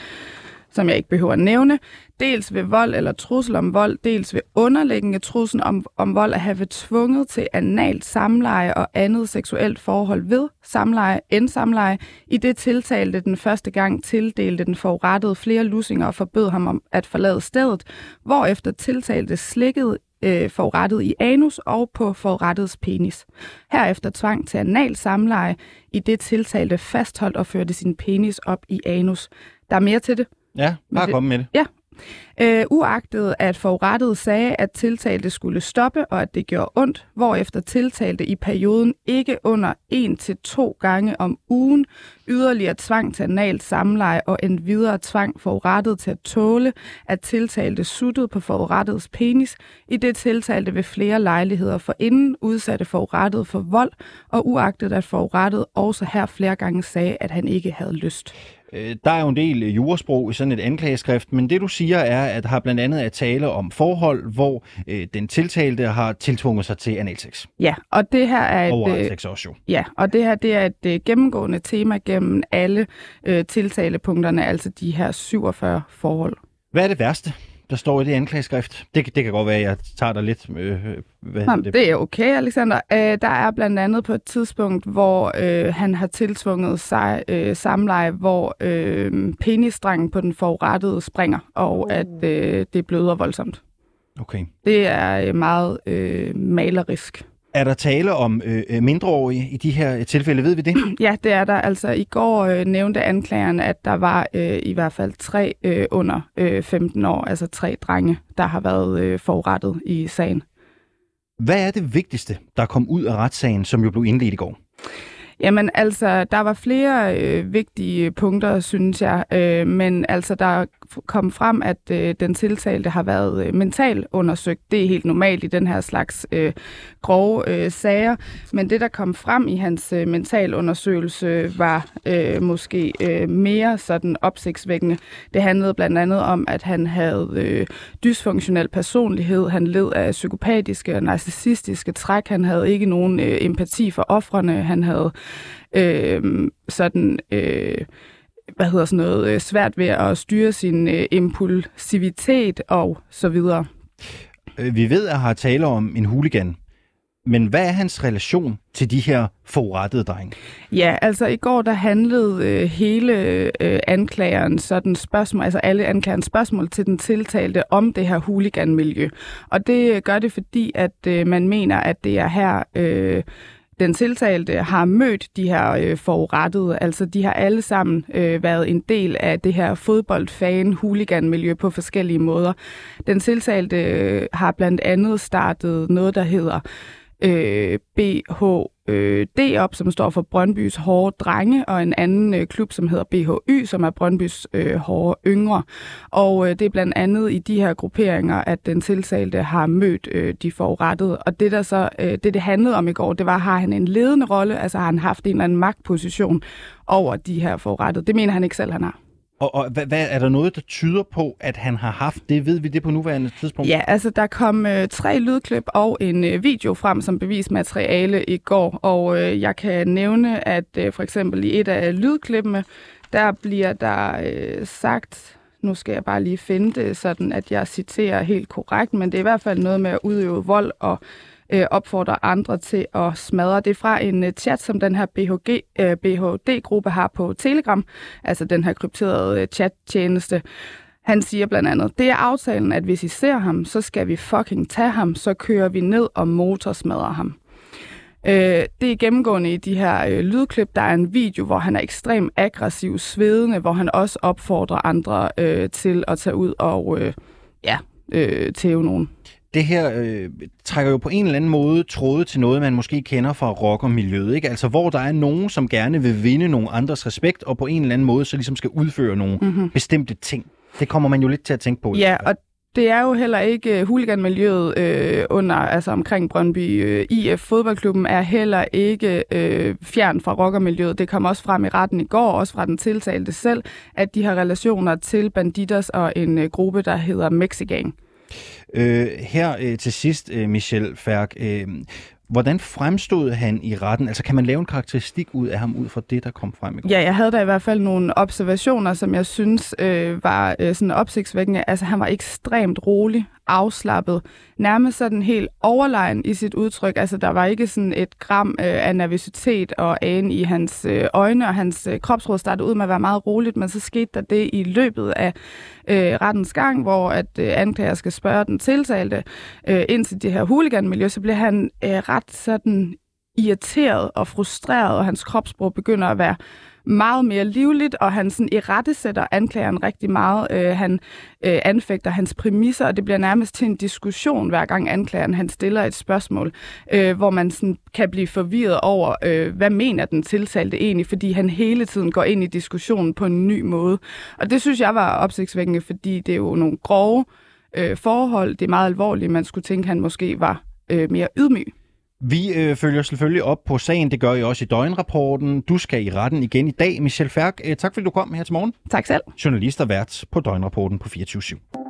som jeg ikke behøver at nævne, dels ved vold eller trussel om vold, dels ved underliggende trussel om, om vold at have tvunget til analt samleje og andet seksuelt forhold ved samleje end samleje, i det tiltalte den første gang tildelte den forurettede flere lussinger og forbød ham om at forlade stedet, hvorefter tiltalte slikket øh, forurettet i anus og på forurettets penis. Herefter tvang til anal samleje, i det tiltalte fastholdt og førte sin penis op i anus. Der er mere til det. Ja, bare kom med det. Ja. Øh, uagtet at forurettet sagde, at tiltalte skulle stoppe, og at det gjorde ondt, hvorefter tiltalte i perioden ikke under en til to gange om ugen yderligere tvang til analt samleje og en videre tvang forurettet til at tåle, at tiltalte suttede på forurettets penis, i det tiltalte ved flere lejligheder for inden udsatte forurettet for vold, og uagtet at forurettet også her flere gange sagde, at han ikke havde lyst. Øh, der er jo en del jurasprog i sådan et anklageskrift, men det du siger er, at der har blandt andet at tale om forhold, hvor øh, den tiltalte har tiltvunget sig til analsex. Ja, og det her er et, Oversex også jo. Ja, og det her det er et øh, gennemgående tema gennem alle øh, tiltalepunkterne, altså de her 47 forhold. Hvad er det værste? Der står i det anklageskrift. Det, det kan godt være, at jeg tager dig lidt... Øh, hvad Nå, det? det er okay, Alexander. Øh, der er blandt andet på et tidspunkt, hvor øh, han har tiltvunget sig øh, samleje, hvor øh, penisstrengen på den forurettede springer, og uh. at øh, det bløder voldsomt. Okay. Det er øh, meget øh, malerisk. Er der tale om øh, øh, mindreårige i de her tilfælde? Ved vi det? Ja, det er der. Altså i går øh, nævnte anklageren, at der var øh, i hvert fald tre øh, under øh, 15 år, altså tre drenge, der har været øh, forurettet i sagen. Hvad er det vigtigste, der kom ud af retssagen, som jo blev indledt i går? Jamen altså, der var flere øh, vigtige punkter, synes jeg. Øh, men altså, der kom frem, at øh, den tiltalte har været øh, mentalt undersøgt. Det er helt normalt i den her slags øh, grove øh, sager. Men det, der kom frem i hans øh, mentalundersøgelse, var øh, måske øh, mere sådan opsigtsvækkende. Det handlede blandt andet om, at han havde øh, dysfunktionel personlighed. Han led af psykopatiske og narcissistiske træk. Han havde ikke nogen øh, empati for offrene. Han havde øh, sådan... Øh, hvad hedder sådan noget, øh, svært ved at styre sin øh, impulsivitet og så videre. Øh, vi ved, at har tale om en huligan, men hvad er hans relation til de her forurettede drenge? Ja, altså i går der handlede øh, hele øh, anklageren sådan spørgsmål, altså alle anklagerens spørgsmål til den tiltalte om det her huliganmiljø. Og det gør det, fordi at øh, man mener, at det er her... Øh, den tiltalte har mødt de her øh, forurettede. Altså, de har alle sammen øh, været en del af det her fodboldfan-huligan-miljø på forskellige måder. Den tiltalte øh, har blandt andet startet noget, der hedder øh, øh, D op, som står for Brøndbys Hårde Drenge, og en anden øh, klub, som hedder BHY, som er Brøndbys øh, Hårde Yngre. Og øh, det er blandt andet i de her grupperinger, at den tiltalte har mødt øh, de forurettede. Og det, der så, øh, det, det handlede om i går, det var, har han en ledende rolle, altså har han haft en eller anden magtposition over de her forurettede. Det mener han ikke selv, han har. Og, og hvad, hvad, er der noget, der tyder på, at han har haft det? Ved vi det på nuværende tidspunkt? Ja, altså der kom øh, tre lydklip og en øh, video frem som bevismateriale i går, og øh, jeg kan nævne, at øh, for eksempel i et af lydklippene, der bliver der øh, sagt, nu skal jeg bare lige finde det, sådan at jeg citerer helt korrekt, men det er i hvert fald noget med at udøve vold og øh, Øh, opfordrer andre til at smadre. Det er fra en øh, chat, som den her BHG, øh, BHD-gruppe har på Telegram, altså den her krypterede øh, chat-tjeneste. Han siger blandt andet, det er aftalen, at hvis I ser ham, så skal vi fucking tage ham, så kører vi ned og motorsmadrer ham. Øh, det er gennemgående i de her øh, lydklip. Der er en video, hvor han er ekstremt aggressiv, svedende, hvor han også opfordrer andre øh, til at tage ud og øh, ja, øh, tæve nogen. Det her øh, trækker jo på en eller anden måde tråde til noget, man måske kender fra rockermiljøet. Ikke? Altså hvor der er nogen, som gerne vil vinde nogle andres respekt, og på en eller anden måde så ligesom skal udføre nogle mm-hmm. bestemte ting. Det kommer man jo lidt til at tænke på. Ja, og det er jo heller ikke huliganmiljøet øh, under, altså omkring Brøndby øh, IF. Fodboldklubben er heller ikke øh, fjern fra rockermiljøet. Det kom også frem i retten i går, også fra den tiltalte selv, at de har relationer til banditters og en øh, gruppe, der hedder Mexigang. Øh, her øh, til sidst, øh, Michel Færk, øh, Hvordan fremstod han i retten? Altså kan man lave en karakteristik ud af ham ud fra det, der kom frem i går? Ja, jeg havde da i hvert fald nogle observationer, som jeg synes øh, var øh, sådan opsigtsvækkende. Altså han var ekstremt rolig afslappet, nærmest sådan helt overlegen i sit udtryk. Altså, der var ikke sådan et gram øh, af nervøsitet og ane i hans øh, øjne, og hans øh, kropsråd startede ud med at være meget roligt, men så skete der det i løbet af øh, rettens gang, hvor at øh, anklager skal spørge den tiltalte øh, ind til det her huliganmiljø, så bliver han øh, ret sådan irriteret og frustreret, og hans kropsprog begynder at være meget mere livligt, og han sådan i rette sætter anklageren rigtig meget. Øh, han øh, anfægter hans præmisser, og det bliver nærmest til en diskussion, hver gang anklageren han stiller et spørgsmål, øh, hvor man sådan kan blive forvirret over, øh, hvad mener den tiltalte egentlig, fordi han hele tiden går ind i diskussionen på en ny måde. Og det synes jeg var opsigtsvækkende, fordi det er jo nogle grove øh, forhold, det er meget alvorligt, man skulle tænke, han måske var øh, mere ydmyg. Vi øh, følger selvfølgelig op på sagen. Det gør I også i døgnrapporten. Du skal i retten igen i dag. Michelle Færk, øh, tak fordi du kom her til morgen. Tak selv. Journalist og vært på døgnrapporten på 24 /7.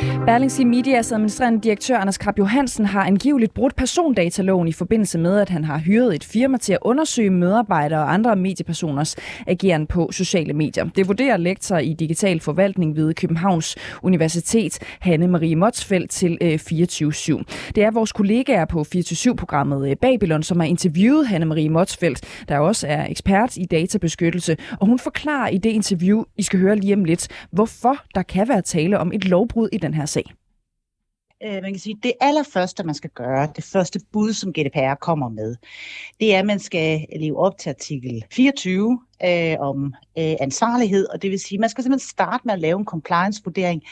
Berlingske Medias administrerende direktør Anders Krab Johansen har angiveligt brudt persondataloven i forbindelse med, at han har hyret et firma til at undersøge medarbejdere og andre mediepersoners ageren på sociale medier. Det vurderer lektor i digital forvaltning ved Københavns Universitet, Hanne Marie Motsfeldt til øh, 24-7. Det er vores kollegaer på 24-7-programmet øh, Babylon, som har interviewet Hanne Marie Motsfeldt, der også er ekspert i databeskyttelse, og hun forklarer i det interview, I skal høre lige om lidt, hvorfor der kan være tale om et lovbrud i den her sag? Øh, man kan sige, det allerførste, man skal gøre, det første bud, som GDPR kommer med, det er, at man skal leve op til artikel 24 øh, om øh, ansvarlighed, og det vil sige, at man skal simpelthen starte med at lave en compliance-vurdering,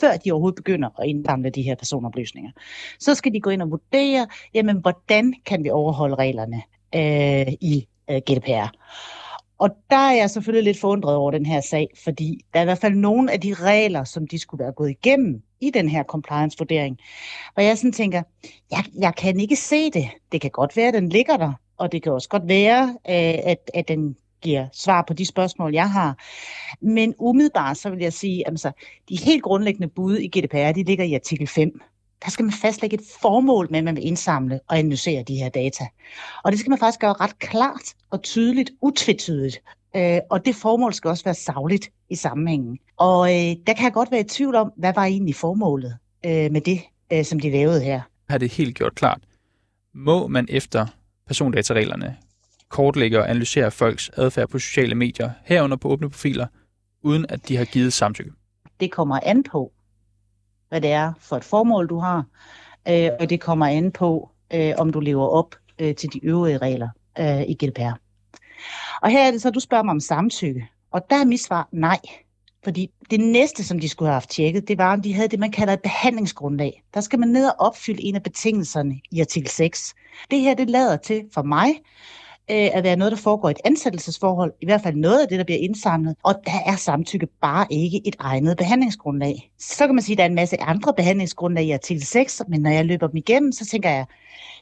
før de overhovedet begynder at indsamle de her personoplysninger. Så skal de gå ind og vurdere, jamen, hvordan kan vi overholde reglerne øh, i øh, GDPR. Og der er jeg selvfølgelig lidt forundret over den her sag, fordi der er i hvert fald nogle af de regler, som de skulle være gået igennem i den her compliance-vurdering, Og jeg sådan tænker, jeg, jeg kan ikke se det. Det kan godt være, at den ligger der, og det kan også godt være, øh, at, at den giver svar på de spørgsmål, jeg har. Men umiddelbart så vil jeg sige, at altså, de helt grundlæggende bud i GDPR, de ligger i artikel 5 der skal man fastlægge et formål med, at man vil indsamle og analysere de her data. Og det skal man faktisk gøre ret klart og tydeligt, utvetydigt. Øh, og det formål skal også være savligt i sammenhængen. Og øh, der kan jeg godt være i tvivl om, hvad var egentlig formålet øh, med det, øh, som de lavede her. Har det helt gjort klart. Må man efter persondatareglerne kortlægge og analysere folks adfærd på sociale medier, herunder på åbne profiler, uden at de har givet samtykke? Det kommer an på, hvad det er for et formål, du har, øh, og det kommer an på, øh, om du lever op øh, til de øvrige regler øh, i GDPR. Og her er det så, du spørger mig om samtykke, og der er mit svar nej. Fordi det næste, som de skulle have haft tjekket, det var, om de havde det, man kalder et behandlingsgrundlag. Der skal man ned og opfylde en af betingelserne i artikel 6. Det her, det lader til for mig øh, at være noget, der foregår i et ansættelsesforhold, i hvert fald noget af det, der bliver indsamlet, og der er samtykke bare ikke et egnet behandlingsgrundlag. Så kan man sige, at der er en masse andre behandlingsgrundlag i artikel 6, men når jeg løber dem igennem, så tænker jeg,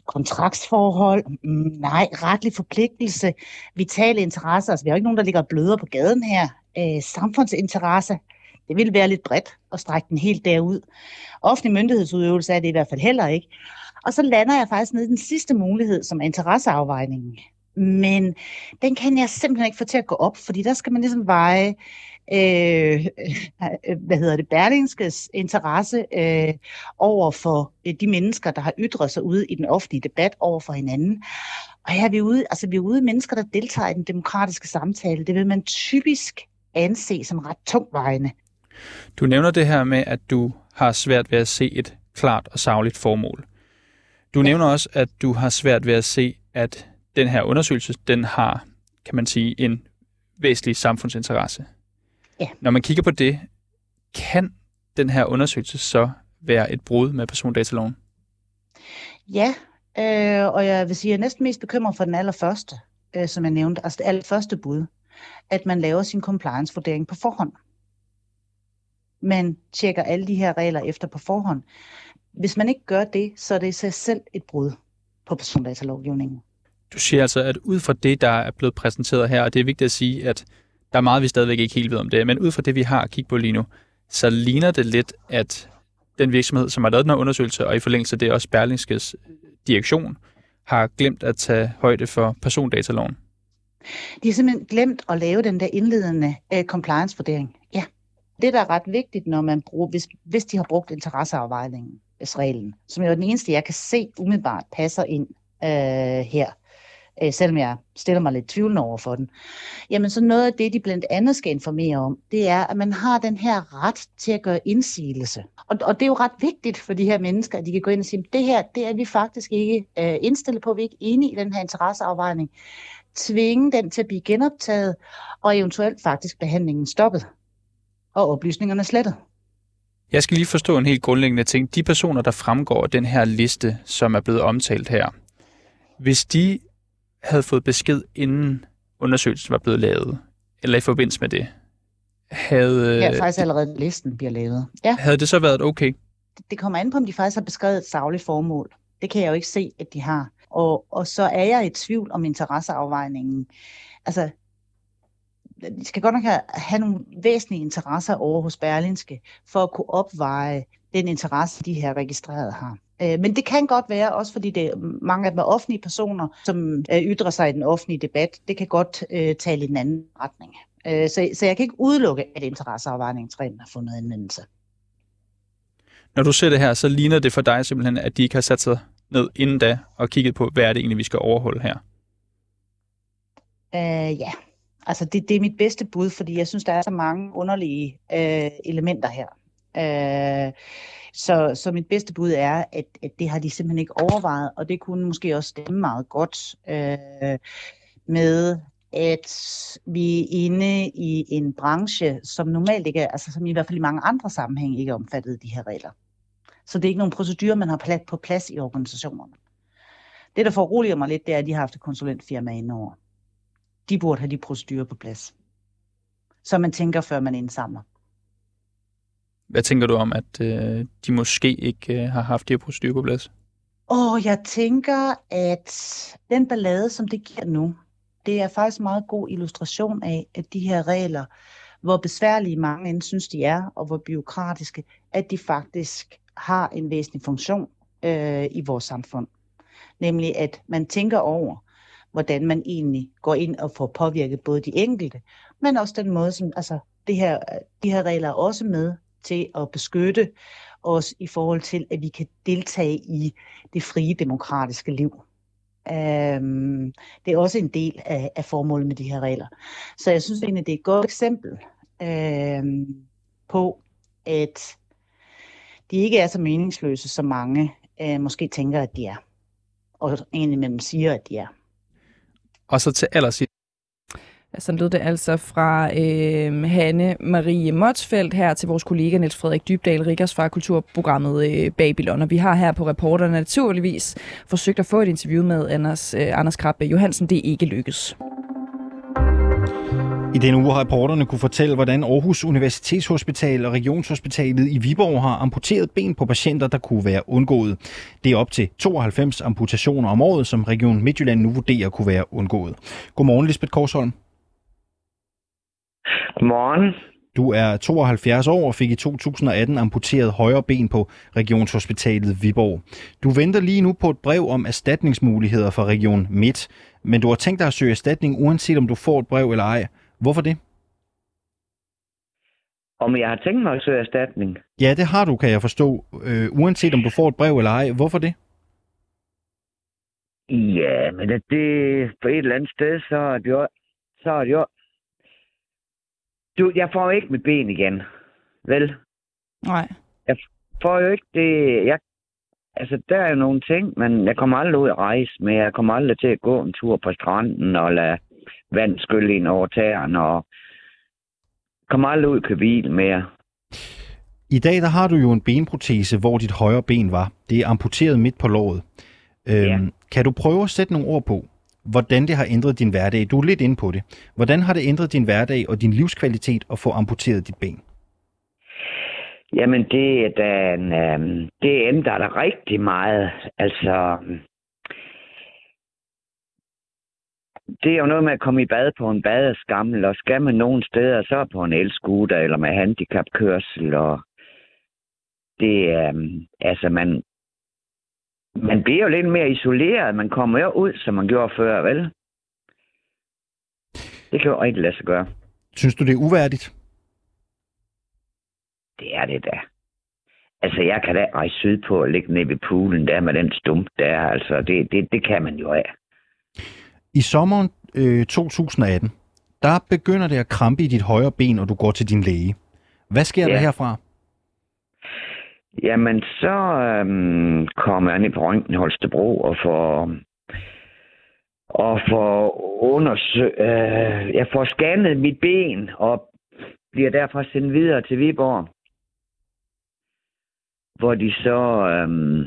kontraktsforhold, mm, nej, retlig forpligtelse, vitale interesser, altså vi har jo ikke nogen, der ligger bløder på gaden her, øh, samfundsinteresse, det vil være lidt bredt at strække den helt derud. Offentlig myndighedsudøvelse er det i hvert fald heller ikke. Og så lander jeg faktisk ned i den sidste mulighed, som er interesseafvejningen. Men den kan jeg simpelthen ikke få til at gå op, fordi der skal man ligesom veje, øh, hvad hedder det, Berlingskes interesse øh, over for øh, de mennesker, der har ytret sig ude i den offentlige debat over for hinanden. Og her er vi ude, altså vi er ude mennesker, der deltager i den demokratiske samtale. Det vil man typisk anse som ret tungvejende Du nævner det her med, at du har svært ved at se et klart og savligt formål. Du ja. nævner også, at du har svært ved at se, at den her undersøgelse, den har, kan man sige, en væsentlig samfundsinteresse. Ja. Når man kigger på det, kan den her undersøgelse så være et brud med persondataloven? Ja, øh, og jeg vil sige, at jeg er næsten mest bekymret for den allerførste, øh, som jeg nævnte, altså det allerførste bud, at man laver sin compliance-vurdering på forhånd. Man tjekker alle de her regler efter på forhånd. Hvis man ikke gør det, så er det i sig selv et brud på persondatalovgivningen. Du siger altså, at ud fra det, der er blevet præsenteret her, og det er vigtigt at sige, at der er meget, vi stadigvæk ikke helt ved om det, men ud fra det, vi har at kigge på lige nu, så ligner det lidt, at den virksomhed, som har lavet den her undersøgelse, og i forlængelse af det også Berlingskes øh, direktion, har glemt at tage højde for persondataloven. De har simpelthen glemt at lave den der indledende uh, compliance-vurdering. Ja. Det, der er ret vigtigt, når man bruger, hvis, hvis de har brugt interesseafvejningen, reglen, som jo er den eneste, jeg kan se umiddelbart passer ind uh, her, uh, selvom jeg stiller mig lidt tvivlende over for den, jamen så noget af det, de blandt andet skal informere om, det er, at man har den her ret til at gøre indsigelse. Og, og det er jo ret vigtigt for de her mennesker, at de kan gå ind og sige, det her, det er vi faktisk ikke øh, indstillet på, vi er ikke enige i den her interesseafvejning tvinge den til at blive genoptaget, og eventuelt faktisk behandlingen stoppet, og oplysningerne slettet. Jeg skal lige forstå en helt grundlæggende ting. De personer, der fremgår af den her liste, som er blevet omtalt her, hvis de havde fået besked inden undersøgelsen var blevet lavet, eller i forbindelse med det, havde... Ja, faktisk allerede listen bliver lavet. Ja. Havde det så været okay? Det kommer an på, om de faktisk har beskrevet et savligt formål. Det kan jeg jo ikke se, at de har. Og, og så er jeg i tvivl om interesseafvejningen. Altså, de skal godt nok have, have nogle væsentlige interesser over hos Berlinske, for at kunne opveje den interesse, de her registreret har. Øh, men det kan godt være, også fordi det er mange af dem er offentlige personer, som øh, ytrer sig i den offentlige debat. Det kan godt øh, tale i den anden retning. Øh, så, så jeg kan ikke udelukke, at interesseafvejningsreglen har fundet anvendelse. Når du ser det her, så ligner det for dig simpelthen, at de ikke har sat sig ned inden da og kigget på, hvad er det egentlig, vi skal overholde her? Øh, ja, altså det, det er mit bedste bud, fordi jeg synes, der er så mange underlige øh, elementer her. Øh, så, så mit bedste bud er, at, at det har de simpelthen ikke overvejet, og det kunne måske også stemme meget godt øh, med, at vi er inde i en branche, som normalt ikke er, altså som i hvert fald i mange andre sammenhænge ikke er omfattet af de her regler. Så det er ikke nogen procedurer, man har på plads i organisationerne. Det, der foruroliger mig lidt, det er, at de har haft et konsulentfirma indover. De burde have de procedurer på plads. Så man tænker, før man indsamler. Hvad tænker du om, at øh, de måske ikke øh, har haft de her procedurer på plads? Åh, oh, jeg tænker, at den ballade, som det giver nu, det er faktisk en meget god illustration af, at de her regler, hvor besværlige mange end synes, de er, og hvor byråkratiske, at de faktisk har en væsentlig funktion øh, i vores samfund. Nemlig at man tænker over, hvordan man egentlig går ind og får påvirket både de enkelte, men også den måde, som altså, det her, de her regler er også med til at beskytte os i forhold til, at vi kan deltage i det frie demokratiske liv. Øhm, det er også en del af, af formålet med de her regler. Så jeg synes egentlig, det er et godt eksempel øhm, på, at de ikke er så meningsløse, som mange øh, måske tænker, at de er. Og egentlig mellem siger, at de er. Og så til allersidst. Altså, Så lød det altså fra øh, Hanne Marie Motsfeldt her til vores kollega Niels Frederik Dybdal, Rikkers fra kulturprogrammet øh, Babylon. Og vi har her på reporterne naturligvis forsøgt at få et interview med Anders, øh, Anders Krabbe Johansen. Det er ikke lykkes. I denne uge har reporterne kunne fortælle, hvordan Aarhus Universitetshospital og Regionshospitalet i Viborg har amputeret ben på patienter, der kunne være undgået. Det er op til 92 amputationer om året, som Region Midtjylland nu vurderer kunne være undgået. Godmorgen, Lisbeth Korsholm. Godmorgen. Du er 72 år og fik i 2018 amputeret højre ben på Regionshospitalet Viborg. Du venter lige nu på et brev om erstatningsmuligheder fra Region Midt, men du har tænkt dig at søge erstatning, uanset om du får et brev eller ej. Hvorfor det? Om jeg har tænkt mig at søge erstatning? Ja, det har du, kan jeg forstå. Øh, uanset om du får et brev eller ej. Hvorfor det? Ja, men det, det på et eller andet sted, så er det jo, så er det jo du, jeg får ikke mit ben igen. Vel? Nej. Jeg får jo ikke det... Jeg, altså, der er jo nogle ting, men jeg kommer aldrig ud at rejse med. Jeg kommer aldrig til at gå en tur på stranden og lade vand skylle ind over tæerne. Og kommer aldrig ud og køre bil mere. I dag der har du jo en benprotese, hvor dit højre ben var. Det er amputeret midt på låret. Øhm, Ja. Kan du prøve at sætte nogle ord på, hvordan det har ændret din hverdag? Du er lidt inde på det. Hvordan har det ændret din hverdag og din livskvalitet at få amputeret dit ben? Jamen, det er da en, øh, det ændrer der rigtig meget. Altså, det er jo noget med at komme i bad på en badeskammel, og skal man nogen steder, så på en elskuter eller med handicapkørsel, og det er, altså man, man bliver jo lidt mere isoleret. Man kommer jo ud, som man gjorde før, vel? Det kan jo rigtig lade sig gøre. Synes du, det er uværdigt? Det er det da. Altså, jeg kan da rejse sydpå og ligge nede ved poolen der med den stump der. Altså, det, det, det kan man jo af. I sommeren øh, 2018, der begynder det at krampe i dit højre ben, og du går til din læge. Hvad sker ja. der herfra? Jamen, så øhm, kommer jeg ind på Røntgen Holstebro og får, og får undersø- øh, jeg får scannet mit ben og bliver derfor sendt videre til Viborg. Hvor de så øhm,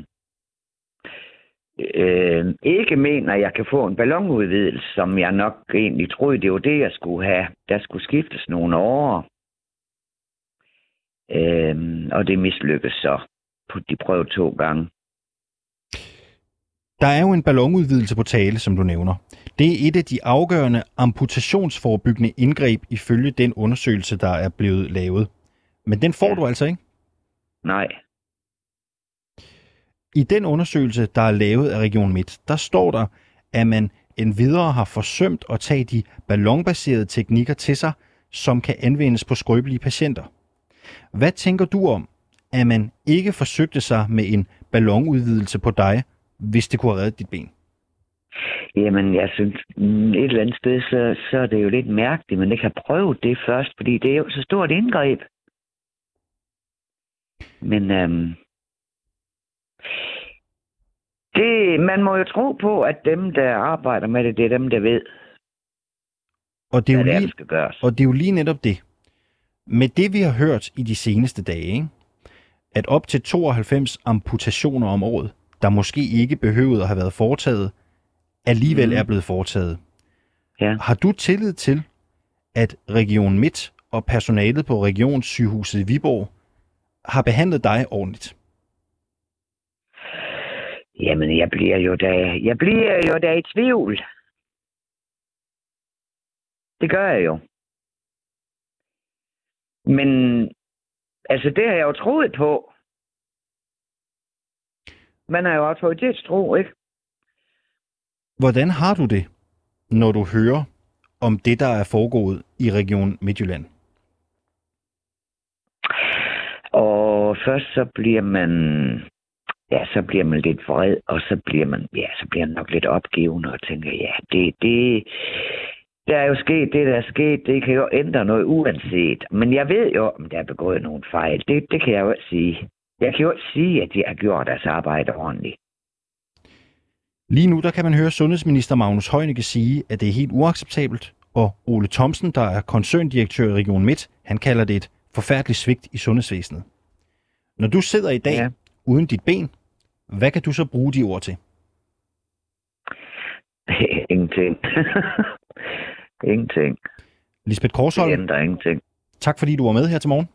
øh, ikke mener, at jeg kan få en ballonudvidelse, som jeg nok egentlig troede, det var det, jeg skulle have. Der skulle skiftes nogle år. Øhm, og det mislykkedes så. På de prøvede to gange. Der er jo en ballonudvidelse på tale, som du nævner. Det er et af de afgørende amputationsforebyggende indgreb ifølge den undersøgelse, der er blevet lavet. Men den får du altså ikke? Nej. I den undersøgelse, der er lavet af Region Midt, der står der, at man endvidere har forsømt at tage de ballonbaserede teknikker til sig, som kan anvendes på skrøbelige patienter. Hvad tænker du om, at man ikke forsøgte sig med en ballonudvidelse på dig, hvis det kunne have reddet dit ben? Jamen, jeg synes, et eller andet sted, så, så er det jo lidt mærkeligt, men ikke har prøvet det først, fordi det er jo så stort indgreb. Men øhm, det, man må jo tro på, at dem, der arbejder med det, det er dem, der ved, Og det er jo hvad det er, lige, skal gøres. Og det er jo lige netop det. Med det, vi har hørt i de seneste dage, ikke? at op til 92 amputationer om året, der måske ikke behøvede at have været foretaget, alligevel mm. er blevet foretaget. Ja. Har du tillid til, at Region Midt og personalet på Regionssygehuset i Viborg har behandlet dig ordentligt? Jamen, jeg bliver jo da, jeg bliver jo da i tvivl. Det gør jeg jo. Men, altså, det har jeg jo troet på. Man har jo autoritetstro, ikke? Hvordan har du det, når du hører om det, der er foregået i Region Midtjylland? Og først så bliver man, ja, så bliver man lidt vred, og så bliver man, ja, så bliver man nok lidt opgivende og tænker, ja, det, det, der er jo sket det, der er sket, det kan jo ændre noget uanset. Men jeg ved jo, om der er begået nogle fejl. Det, det kan jeg jo ikke sige. Jeg kan jo ikke sige, at de har gjort deres arbejde ordentligt. Lige nu der kan man høre sundhedsminister Magnus Heunicke sige, at det er helt uacceptabelt, og Ole Thomsen, der er koncerndirektør i Region Midt, han kalder det et forfærdeligt svigt i sundhedsvæsenet. Når du sidder i dag ja. uden dit ben, hvad kan du så bruge de ord til? ingenting. ingenting. Lisbeth Korsholm. Det ændrer ingenting. Tak fordi du var med her til morgen.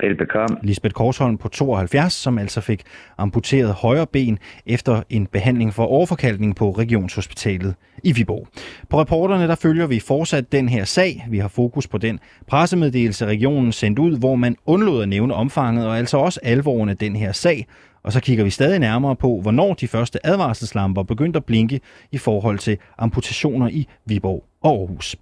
Velbekomme. Lisbeth Korsholm på 72, som altså fik amputeret højre ben efter en behandling for overforkalkning på Regionshospitalet i Viborg. På reporterne der følger vi fortsat den her sag. Vi har fokus på den pressemeddelelse, regionen sendte ud, hvor man undlod at nævne omfanget og altså også alvoren af den her sag. Og så kigger vi stadig nærmere på, hvornår de første advarselslamper begyndte at blinke i forhold til amputationer i Viborg og Aarhus.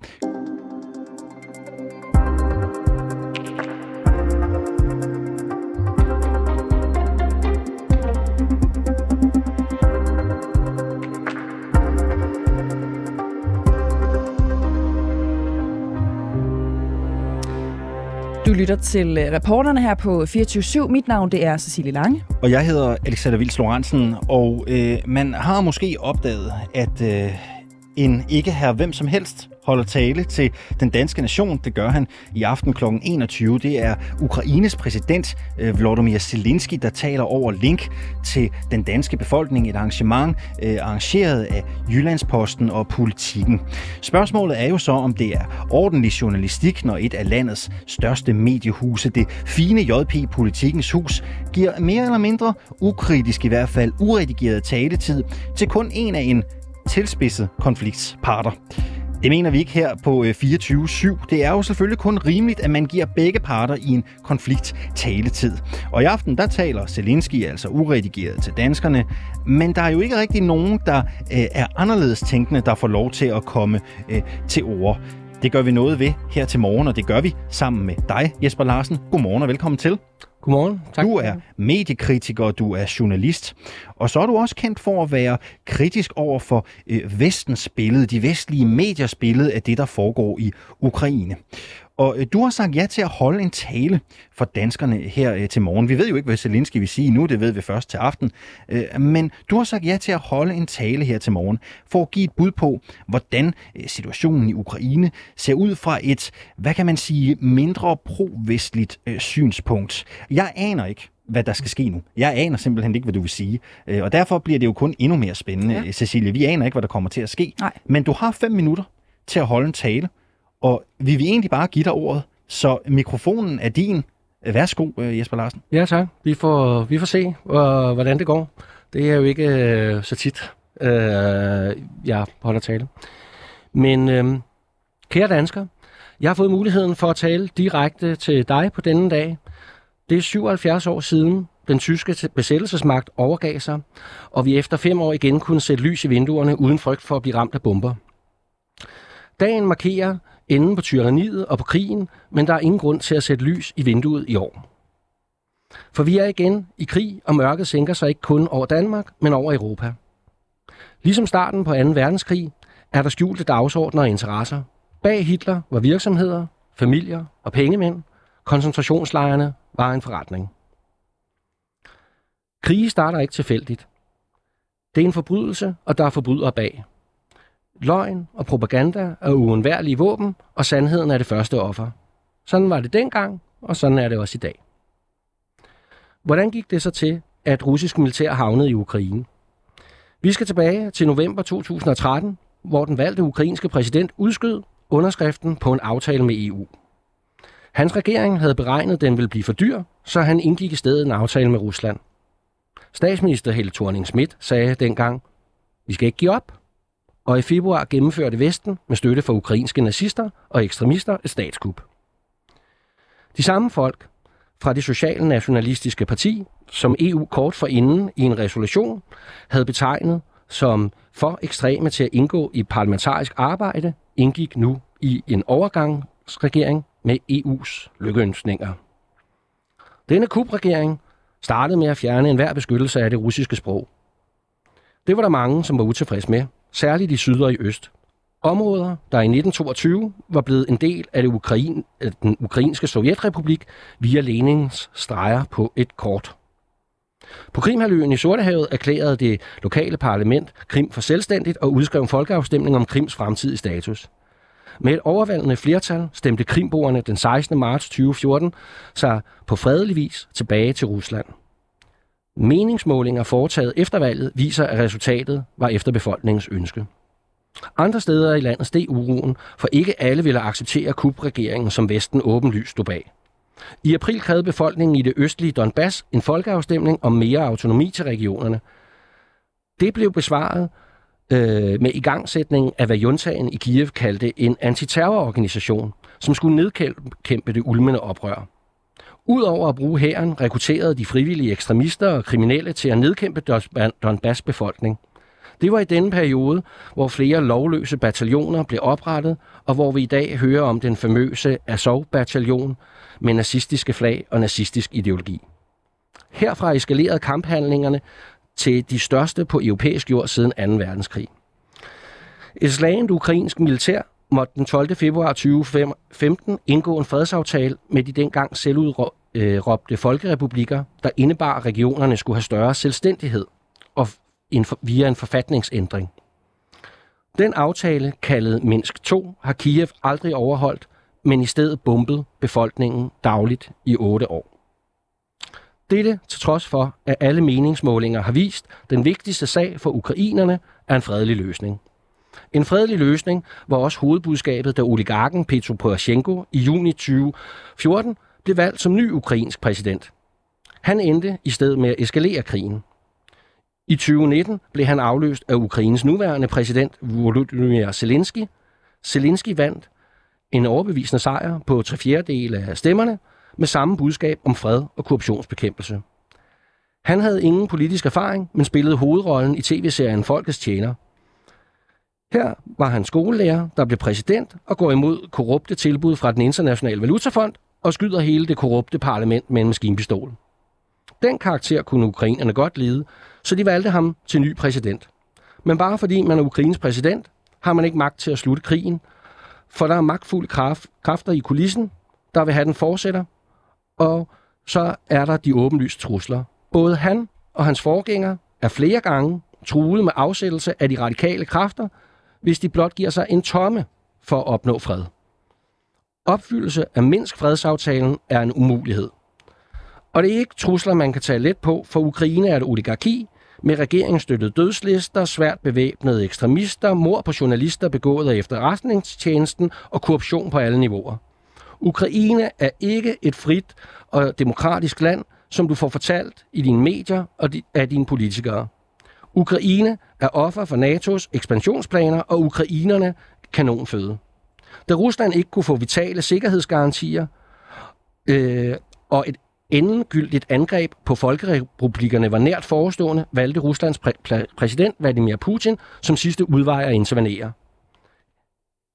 Lytter til øh, reporterne her på 24 Mit navn det er Cecilie Lange. Og jeg hedder Alexander Vils Lorentzen, og øh, man har måske opdaget, at øh, en ikke her hvem som helst holder tale til den danske nation. Det gør han i aften kl. 21. Det er Ukraines præsident øh, Volodymyr Zelensky, der taler over link til den danske befolkning. Et arrangement øh, arrangeret af Jyllandsposten og politikken. Spørgsmålet er jo så, om det er ordentlig journalistik, når et af landets største mediehuse, det fine JP Politikens Hus, giver mere eller mindre ukritisk i hvert fald uredigeret taletid til kun en af en tilspidset konfliktsparter. Det mener vi ikke her på øh, 24-7. Det er jo selvfølgelig kun rimeligt, at man giver begge parter i en konflikt taletid. Og i aften, der taler Zelensky altså uredigeret til danskerne, men der er jo ikke rigtig nogen, der øh, er anderledes tænkende, der får lov til at komme øh, til ord. Det gør vi noget ved her til morgen, og det gør vi sammen med dig, Jesper Larsen. Godmorgen og velkommen til. Godmorgen. Tak. Du er mediekritiker, du er journalist, og så er du også kendt for at være kritisk over for øh, vestens billede, de vestlige mediers billede af det, der foregår i Ukraine. Og øh, du har sagt ja til at holde en tale for danskerne her øh, til morgen. Vi ved jo ikke, hvad Zelensky vil sige nu, det ved vi først til aften. Øh, men du har sagt ja til at holde en tale her til morgen, for at give et bud på, hvordan øh, situationen i Ukraine ser ud fra et, hvad kan man sige, mindre pro-vestligt øh, synspunkt. Jeg aner ikke, hvad der skal ske nu. Jeg aner simpelthen ikke, hvad du vil sige. Øh, og derfor bliver det jo kun endnu mere spændende, ja. Cecilie. Vi aner ikke, hvad der kommer til at ske. Nej. Men du har fem minutter til at holde en tale, og vi vil egentlig bare give dig ordet, så mikrofonen er din. Værsgo, øh, Jesper Larsen. Ja, tak. Vi får, vi får se, hvordan det går. Det er jo ikke øh, så tit, øh, jeg holder tale. Men øh, kære danskere, jeg har fået muligheden for at tale direkte til dig på denne dag. Det er 77 år siden, den tyske besættelsesmagt overgav sig, og vi efter fem år igen kunne sætte lys i vinduerne uden frygt for at blive ramt af bomber. Dagen markerer enden på tyranniet og på krigen, men der er ingen grund til at sætte lys i vinduet i år. For vi er igen i krig, og mørket sænker sig ikke kun over Danmark, men over Europa. Ligesom starten på 2. verdenskrig er der skjulte dagsordner og interesser. Bag Hitler var virksomheder, familier og pengemænd. Koncentrationslejrene var en forretning. Krige starter ikke tilfældigt. Det er en forbrydelse, og der er forbrydere bag. Løgn og propaganda er uundværlige våben, og sandheden er det første offer. Sådan var det dengang, og sådan er det også i dag. Hvordan gik det så til, at russisk militær havnede i Ukraine? Vi skal tilbage til november 2013, hvor den valgte ukrainske præsident udskød underskriften på en aftale med EU. Hans regering havde beregnet, at den ville blive for dyr, så han indgik i stedet en aftale med Rusland. Statsminister Helle thorning Schmidt sagde dengang, vi skal ikke give op, og i februar gennemførte Vesten med støtte fra ukrainske nazister og ekstremister et statskup. De samme folk fra det socialnationalistiske parti, som EU kort for inden i en resolution havde betegnet som for ekstreme til at indgå i parlamentarisk arbejde, indgik nu i en overgangsregering med EU's lykkeønsninger. Denne kupregering startede med at fjerne enhver beskyttelse af det russiske sprog. Det var der mange, som var utilfredse med, særligt i syd og i øst. Områder, der i 1922 var blevet en del af det Ukraine, den ukrainske sovjetrepublik via Lenins streger på et kort. På Krimhaløen i Sortehavet erklærede det lokale parlament Krim for selvstændigt og udskrev en folkeafstemning om Krims fremtidige status. Med et overvældende flertal stemte krimboerne den 16. marts 2014 sig på fredelig vis tilbage til Rusland. Meningsmålinger foretaget efter valget viser, at resultatet var efter befolkningens ønske. Andre steder i landet steg uroen, for ikke alle ville acceptere kubregeringen, som Vesten åbenlyst stod bag. I april krævede befolkningen i det østlige Donbass en folkeafstemning om mere autonomi til regionerne. Det blev besvaret øh, med igangsætningen af, hvad juntagen i Kiev kaldte en antiterrororganisation, som skulle nedkæmpe det ulmende oprør. Udover at bruge hæren, rekrutterede de frivillige ekstremister og kriminelle til at nedkæmpe Donbass befolkning. Det var i denne periode, hvor flere lovløse bataljoner blev oprettet, og hvor vi i dag hører om den famøse Azov-bataljon med nazistiske flag og nazistisk ideologi. Herfra eskalerede kamphandlingerne til de største på europæisk jord siden 2. verdenskrig. Et slagent ukrainsk militær måtte den 12. februar 2015 indgå en fredsaftale med de dengang selvudråbte øh, folkerepublikker, der indebar, at regionerne skulle have større selvstændighed og via en forfatningsændring. Den aftale, kaldet Minsk 2, har Kiev aldrig overholdt, men i stedet bombet befolkningen dagligt i otte år. Dette til trods for, at alle meningsmålinger har vist, at den vigtigste sag for ukrainerne er en fredelig løsning. En fredelig løsning var også hovedbudskabet, da oligarken Petro Poroshenko i juni 2014 blev valgt som ny ukrainsk præsident. Han endte i stedet med at eskalere krigen. I 2019 blev han afløst af Ukraines nuværende præsident Volodymyr Zelensky. Zelensky vandt en overbevisende sejr på tre fjerdedele af stemmerne med samme budskab om fred og korruptionsbekæmpelse. Han havde ingen politisk erfaring, men spillede hovedrollen i tv-serien Folkets Tjener. Her var han skolelærer, der blev præsident og går imod korrupte tilbud fra den internationale valutafond og skyder hele det korrupte parlament med en maskinpistol. Den karakter kunne ukrainerne godt lide, så de valgte ham til ny præsident. Men bare fordi man er Ukraines præsident, har man ikke magt til at slutte krigen, for der er magtfulde kraft, kræfter i kulissen, der vil have den fortsætter, og så er der de åbenlyst trusler. Både han og hans forgænger er flere gange truet med afsættelse af de radikale kræfter, hvis de blot giver sig en tomme for at opnå fred. Opfyldelse af Minsk fredsaftalen er en umulighed. Og det er ikke trusler, man kan tage let på, for Ukraine er et oligarki med regeringsstøttede dødslister, svært bevæbnede ekstremister, mord på journalister begået af efterretningstjenesten og korruption på alle niveauer. Ukraine er ikke et frit og demokratisk land, som du får fortalt i dine medier og af dine politikere. Ukraine er offer for NATO's ekspansionsplaner, og ukrainerne kanonføde. Da Rusland ikke kunne få vitale sikkerhedsgarantier øh, og et endegyldigt angreb på folkerepublikkerne var nært forestående, valgte Ruslands præ- præsident Vladimir Putin som sidste udvej at intervenere.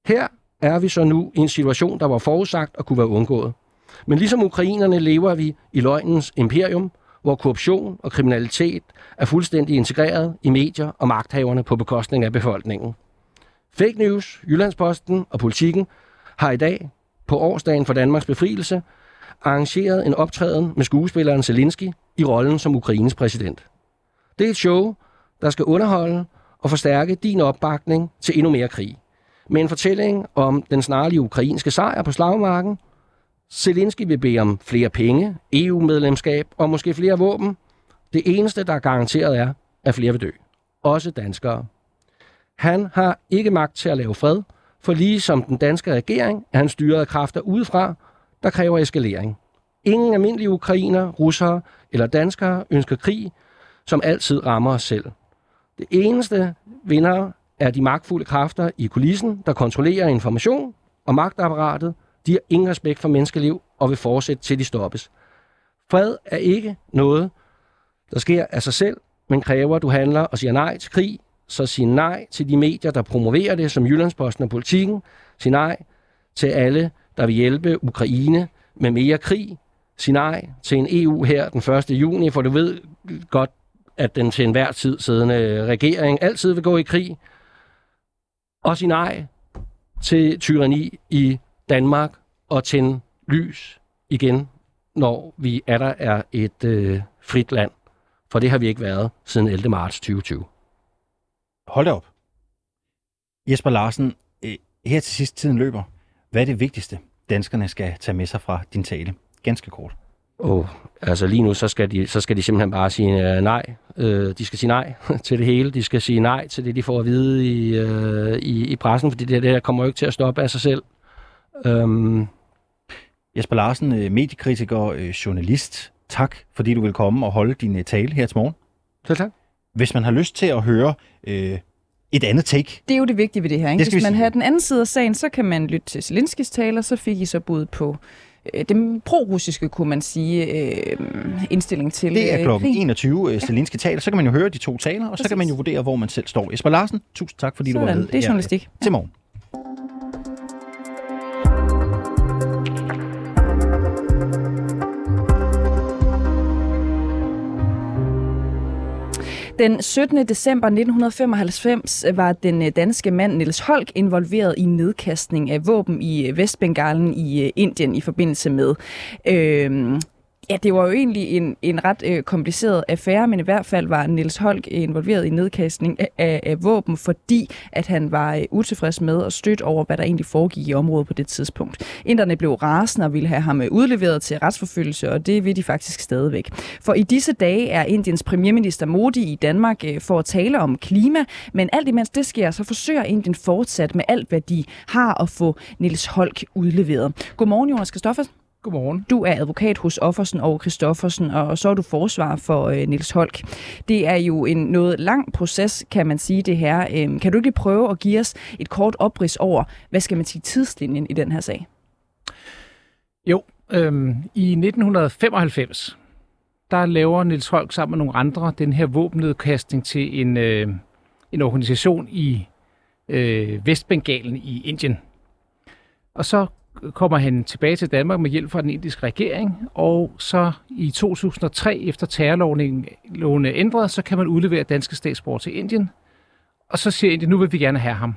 Her er vi så nu i en situation, der var forudsagt og kunne være undgået. Men ligesom ukrainerne lever vi i løgnens imperium, hvor korruption og kriminalitet er fuldstændig integreret i medier og magthaverne på bekostning af befolkningen. Fake News, Jyllandsposten og Politiken har i dag, på årsdagen for Danmarks befrielse, arrangeret en optræden med skuespilleren Zelensky i rollen som Ukraines præsident. Det er et show, der skal underholde og forstærke din opbakning til endnu mere krig. Med en fortælling om den snarlige ukrainske sejr på slagmarken. Zelensky vil bede om flere penge, EU-medlemskab og måske flere våben. Det eneste, der er garanteret er, at flere vil dø. Også danskere. Han har ikke magt til at lave fred, for lige som den danske regering er han styret af kræfter udefra, der kræver eskalering. Ingen almindelige ukrainer, russere eller danskere ønsker krig, som altid rammer os selv. Det eneste vinder er de magtfulde kræfter i kulissen, der kontrollerer information og magtapparatet. De har ingen respekt for menneskeliv og vil fortsætte til de stoppes. Fred er ikke noget, der sker af sig selv, men kræver, at du handler og siger nej til krig, så sig nej til de medier, der promoverer det, som Jyllandsposten og Politiken. Sig nej til alle, der vil hjælpe Ukraine med mere krig. Sig nej til en EU her den 1. juni, for du ved godt, at den til enhver tid siddende regering altid vil gå i krig. Og sig nej til tyranni i Danmark og tænde lys igen, når vi er der er et øh, frit land. For det har vi ikke været siden 11. marts 2020. Hold da op. Jesper Larsen, øh, her til sidst tiden løber. Hvad er det vigtigste, danskerne skal tage med sig fra din tale? Ganske kort. Oh, altså lige nu, så skal de, så skal de simpelthen bare sige uh, nej. Uh, de skal sige nej til det hele. De skal sige nej til det, de får at vide i, uh, i, i pressen, fordi det, det der kommer jo ikke til at stoppe af sig selv. Um... Jesper Larsen, mediekritiker, journalist. Tak, fordi du vil komme og holde din tale her til morgen. Selv tak. Hvis man har lyst til at høre øh, et andet take. Det er jo det vigtige ved det her. Ikke? Det Hvis man har den anden side af sagen, så kan man lytte til Zelenskis taler, så fik I så bud på øh, den pro-russiske, kunne man sige, øh, indstilling til Det er øh, krig. 21, øh, Zelensky taler. Så kan man jo høre de to taler, og Præcis. så kan man jo vurdere, hvor man selv står. Jesper Larsen, tusind tak, fordi Sådan, du var med. det er journalistik. Ja, til morgen. Den 17. december 1995 øh, var den øh, danske mand Niels Holk involveret i nedkastning af våben i øh, Vestbengalen i Indien i forbindelse med øh, Ja, det var jo egentlig en, en ret øh, kompliceret affære, men i hvert fald var Niels Holk øh, involveret i nedkastning af, af, våben, fordi at han var øh, utilfreds med og stødt over, hvad der egentlig foregik i området på det tidspunkt. Inderne blev rasende og ville have ham øh, udleveret til retsforfølgelse, og det vil de faktisk stadigvæk. For i disse dage er Indiens premierminister Modi i Danmark øh, for at tale om klima, men alt imens det sker, så forsøger Indien fortsat med alt, hvad de har at få Niels Holk udleveret. Godmorgen, Jonas Kristoffersen. Godmorgen. Du er advokat hos Offersen og Christoffersen, og så er du forsvar for øh, Nils Holk. Det er jo en noget lang proces, kan man sige det her. Øhm, kan du ikke lige prøve at give os et kort oprids over, hvad skal man sige, tidslinjen i den her sag? Jo, øhm, i 1995, der laver Nils Holk sammen med nogle andre den her våbennedkastning til en, øh, en organisation i øh, Vestbengalen i Indien. Og så kommer han tilbage til Danmark med hjælp fra den indiske regering, og så i 2003, efter terrorloven er ændret, så kan man udlevere danske statsborger til Indien, og så siger Indien, nu vil vi gerne have ham.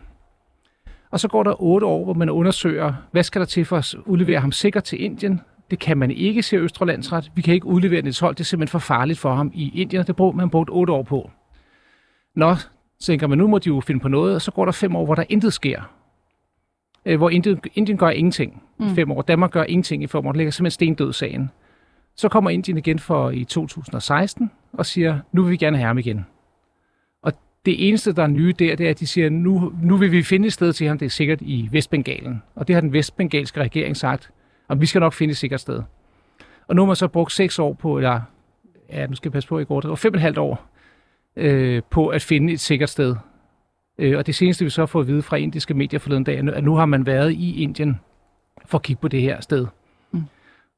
Og så går der otte år, hvor man undersøger, hvad skal der til for at udlevere ham sikkert til Indien. Det kan man ikke, siger Østrelandsret. Vi kan ikke udlevere Niels Holt, det er simpelthen for farligt for ham i Indien, det brugte man brugt otte år på. Nå, tænker man, nu må de jo finde på noget, og så går der fem år, hvor der intet sker øh, hvor Indien, Indien gør ingenting mm. i fem år. Danmark gør ingenting i fem år. Det ligger simpelthen stendød sagen. Så kommer Indien igen for i 2016 og siger, nu vil vi gerne have ham igen. Og det eneste, der er nye der, det er, at de siger, nu, nu vil vi finde et sted til ham, det er sikkert i Vestbengalen. Og det har den vestbengalske regering sagt, og vi skal nok finde et sikkert sted. Og nu har man så brugt seks år på, eller ja, nu skal jeg passe på, i går, det var fem og et halvt år, øh, på at finde et sikkert sted Øh, og det seneste, vi så fået at vide fra indiske medier forleden dag, at nu har man været i Indien for at kigge på det her sted. Mm.